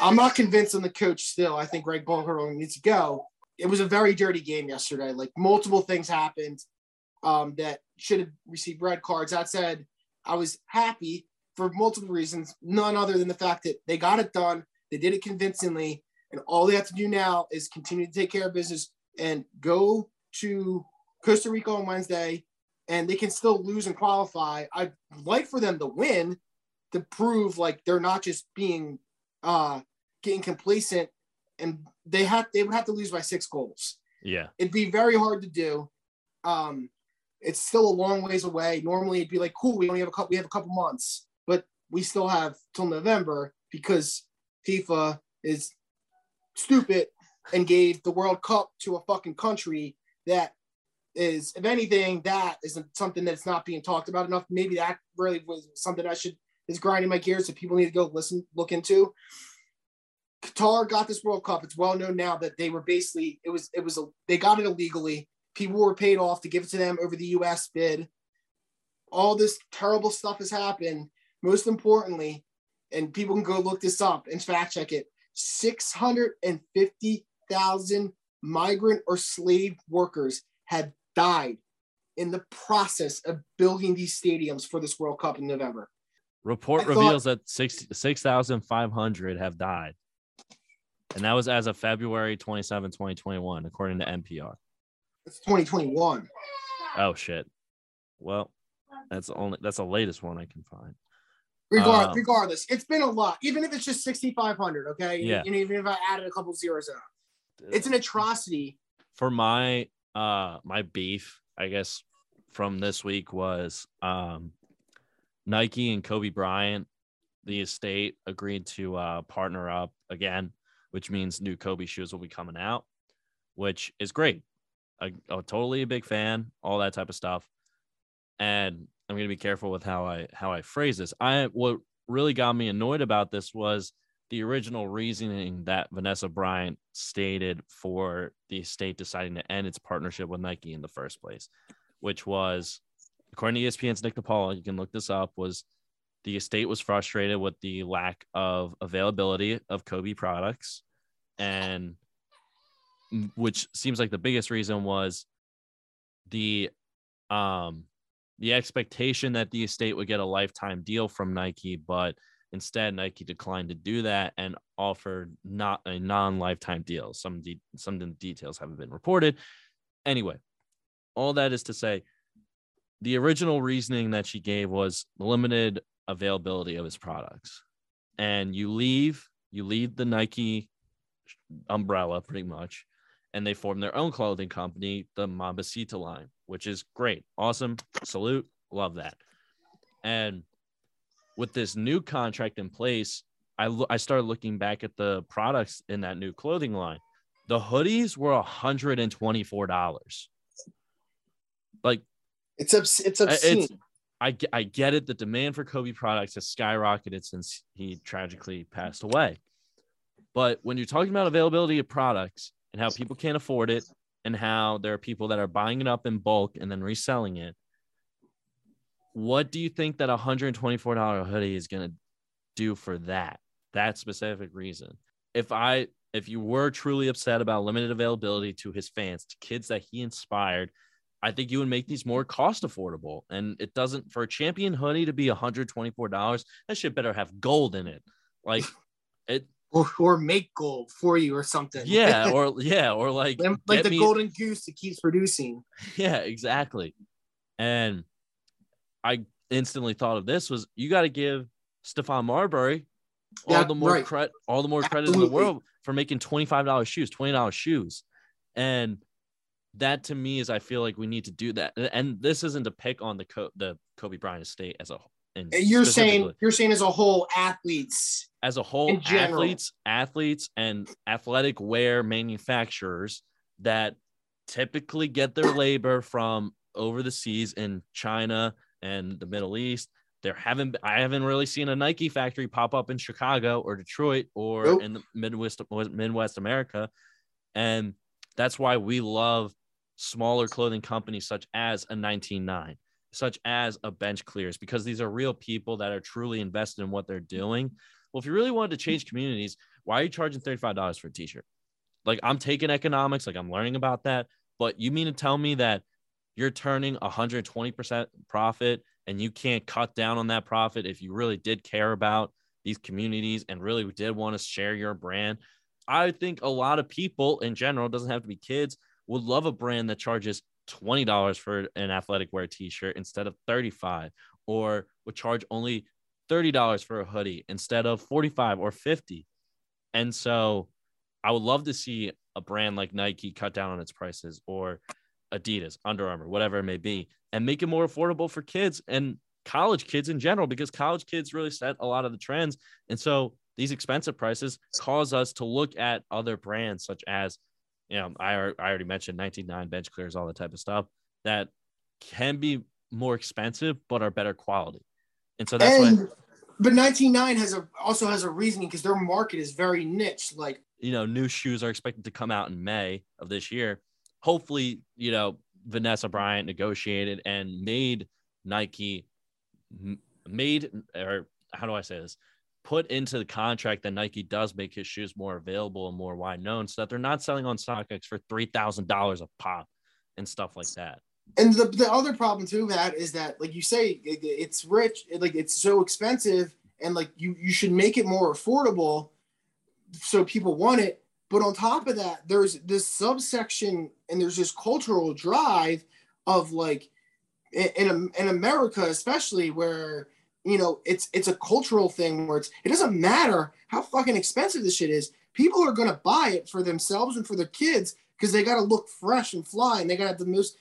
I'm not convinced on the coach still. I think Greg Berhalter needs to go. It was a very dirty game yesterday. Like multiple things happened um, that should have received red cards. That said, I was happy for multiple reasons, none other than the fact that they got it done. They did it convincingly. And all they have to do now is continue to take care of business and go to Costa Rica on Wednesday, and they can still lose and qualify. I'd like for them to win to prove like they're not just being uh getting complacent and they have they would have to lose by six goals Yeah. it'd be very hard to do. Um, it's still a long ways away. Normally, it'd be like, cool, we only have a couple, we have a couple months, but we still have till November because FIFA is stupid and gave the World Cup to a fucking country that is, if anything, that isn't something that's not being talked about enough. Maybe that really was something I should is grinding my gears that people need to go listen, look into. Qatar got this World Cup. It's well known now that they were basically it was it was a they got it illegally. People were paid off to give it to them over the U.S. bid. All this terrible stuff has happened. Most importantly, and people can go look this up and fact check it. Six hundred and fifty thousand migrant or slave workers have died in the process of building these stadiums for this World Cup in November. Report I thought- reveals that six six thousand five hundred have died, and that was as of February 27, 2021, according to NPR. It's 2021. Oh shit. Well, that's the only that's the latest one I can find. Regard, Um, regardless, it's been a lot. Even if it's just 6,500, okay? Yeah. And even if I added a couple zeros out, it's an atrocity. for my uh my beef, I guess, from this week was um Nike and Kobe Bryant, the estate agreed to uh partner up again, which means new Kobe shoes will be coming out, which is great. I, I'm totally a big fan, all that type of stuff. And I'm gonna be careful with how I how I phrase this. I what really got me annoyed about this was the original reasoning that Vanessa Bryant stated for the estate deciding to end its partnership with Nike in the first place, which was, according to ESPN's Nick DePaula, you can look this up, was the estate was frustrated with the lack of availability of Kobe products, and which seems like the biggest reason was the um the expectation that the estate would get a lifetime deal from Nike, but Instead, Nike declined to do that and offered not a non-lifetime deal. Some de- some details haven't been reported. Anyway, all that is to say, the original reasoning that she gave was limited availability of his products, and you leave you leave the Nike umbrella pretty much, and they form their own clothing company, the Mambacita line, which is great, awesome, salute, love that, and with this new contract in place, I lo- I started looking back at the products in that new clothing line. The hoodies were hundred and twenty four dollars. Like It's obs- it's obscene. it's I I get it. The demand for Kobe products has skyrocketed since he tragically passed away. But when you're talking about availability of products and how people can't afford it, and how there are people that are buying it up in bulk and then reselling it, what do you think that a $124 hoodie is going to do for that that specific reason if i if you were truly upset about limited availability to his fans to kids that he inspired I think you would make these more cost affordable. And it doesn't for a champion hoodie to be $124, that shit better have gold in it. Like it or, or make gold for you or something. Yeah, or yeah, or like like the me, golden goose that keeps producing. Yeah, exactly. And I instantly thought of this was you got to give Stephon Marbury all yeah, the more right. credit, all the more credit in the world for making twenty five dollars shoes, twenty dollars shoes, and that to me is I feel like we need to do that. And this isn't to pick on the Co- the Kobe Bryant estate as a and you're saying you're saying as a whole athletes as a whole athletes athletes and athletic wear manufacturers that typically get their labor from over the seas in China and the Middle East. There haven't I haven't really seen a Nike factory pop up in Chicago or Detroit or nope. in the Midwest Midwest America, and that's why we love smaller clothing companies such as a 199, such as a Bench Clears, because these are real people that are truly invested in what they're doing. Well, if you really wanted to change communities, why are you charging $35 for a t-shirt? Like I'm taking economics, like I'm learning about that, but you mean to tell me that you're turning 120% profit and you can't cut down on that profit if you really did care about these communities and really did want to share your brand. I think a lot of people in general, doesn't have to be kids, would love a brand that charges $20 for an athletic wear t-shirt instead of 35 or would charge only $30 for a hoodie instead of 45 or 50. And so I would love to see a brand like Nike cut down on its prices or Adidas, Under Armour, whatever it may be, and make it more affordable for kids and college kids in general, because college kids really set a lot of the trends. And so these expensive prices cause us to look at other brands such as, you know, I, I already mentioned 99 bench clears, all the type of stuff that can be more expensive, but are better quality. And so that's and, why. But 99 has a also has a reasoning because their market is very niche. Like, you know, new shoes are expected to come out in May of this year hopefully, you know, Vanessa Bryant negotiated and made Nike made or how do I say this? Put into the contract that Nike does make his shoes more available and more wide known so that they're not selling on StockX for three thousand dollars a pop and stuff like that. And the, the other problem too, Matt, is that like you say, it, it's rich, it, like it's so expensive, and like you you should make it more affordable so people want it. But on top of that, there's this subsection and there's this cultural drive of like in in America, especially where you know it's it's a cultural thing where it's it doesn't matter how fucking expensive this shit is. People are gonna buy it for themselves and for their kids because they gotta look fresh and fly and they gotta have the most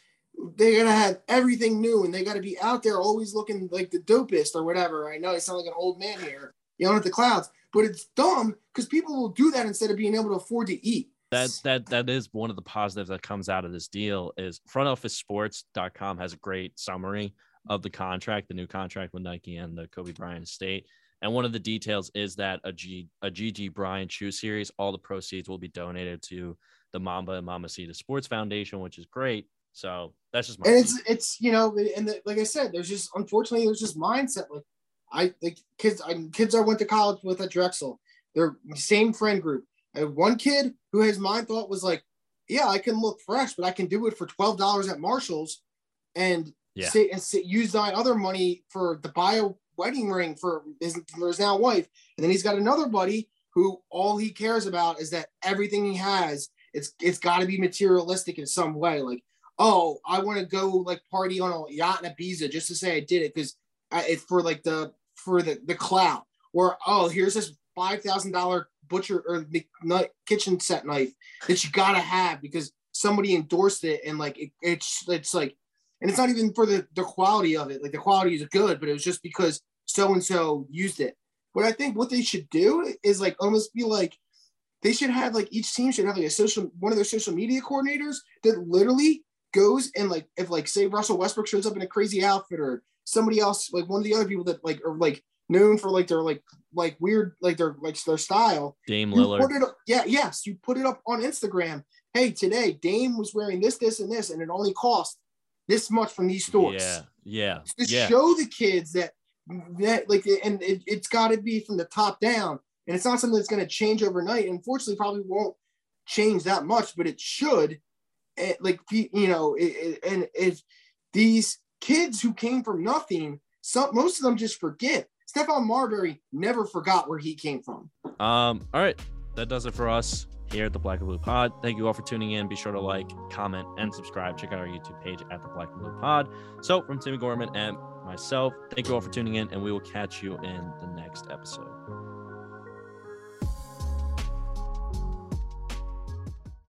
they gotta have everything new and they gotta be out there always looking like the dopest or whatever. I know I sound like an old man here, yelling at the clouds, but it's dumb because people will do that instead of being able to afford to eat. That that that is one of the positives that comes out of this deal is frontofficesports.com has a great summary of the contract, the new contract with Nike and the Kobe Bryant estate. And one of the details is that a G a Gigi Bryant shoe series, all the proceeds will be donated to the Mamba and Mambacita Sports Foundation, which is great. So that's just my and it's it's you know and the, like I said, there's just unfortunately there's just mindset like I like kids I kids I went to college with at Drexel. They're same friend group. I had one kid who his mind thought was like, yeah, I can look fresh, but I can do it for twelve dollars at Marshalls, and yeah. sit and sit, use my other money for the buy a wedding ring for his, for his now wife. And then he's got another buddy who all he cares about is that everything he has, it's it's got to be materialistic in some way. Like, oh, I want to go like party on a yacht in Ibiza just to say I did it because it's for like the for the the clout. Or oh, here's this five thousand dollar butcher or kitchen set knife that you gotta have because somebody endorsed it and like it, it's it's like and it's not even for the the quality of it like the quality is good but it was just because so and so used it what i think what they should do is like almost be like they should have like each team should have like a social one of their social media coordinators that literally goes and like if like say russell westbrook shows up in a crazy outfit or somebody else like one of the other people that like are like known for like their like like weird like their like their style. Dame Lillard. Put it up, yeah, yes, you put it up on Instagram. Hey, today Dame was wearing this, this, and this, and it only cost this much from these stores. Yeah, yeah. To yeah. show the kids that that like and it, it's got to be from the top down, and it's not something that's going to change overnight. Unfortunately, probably won't change that much, but it should. and like you know, it, it, and if these kids who came from nothing, some most of them just forget. Stephon Marbury never forgot where he came from. Um, all right, that does it for us here at the Black and Blue Pod. Thank you all for tuning in. Be sure to like, comment, and subscribe. Check out our YouTube page at the Black and Blue Pod. So, from Timmy Gorman and myself, thank you all for tuning in, and we will catch you in the next episode.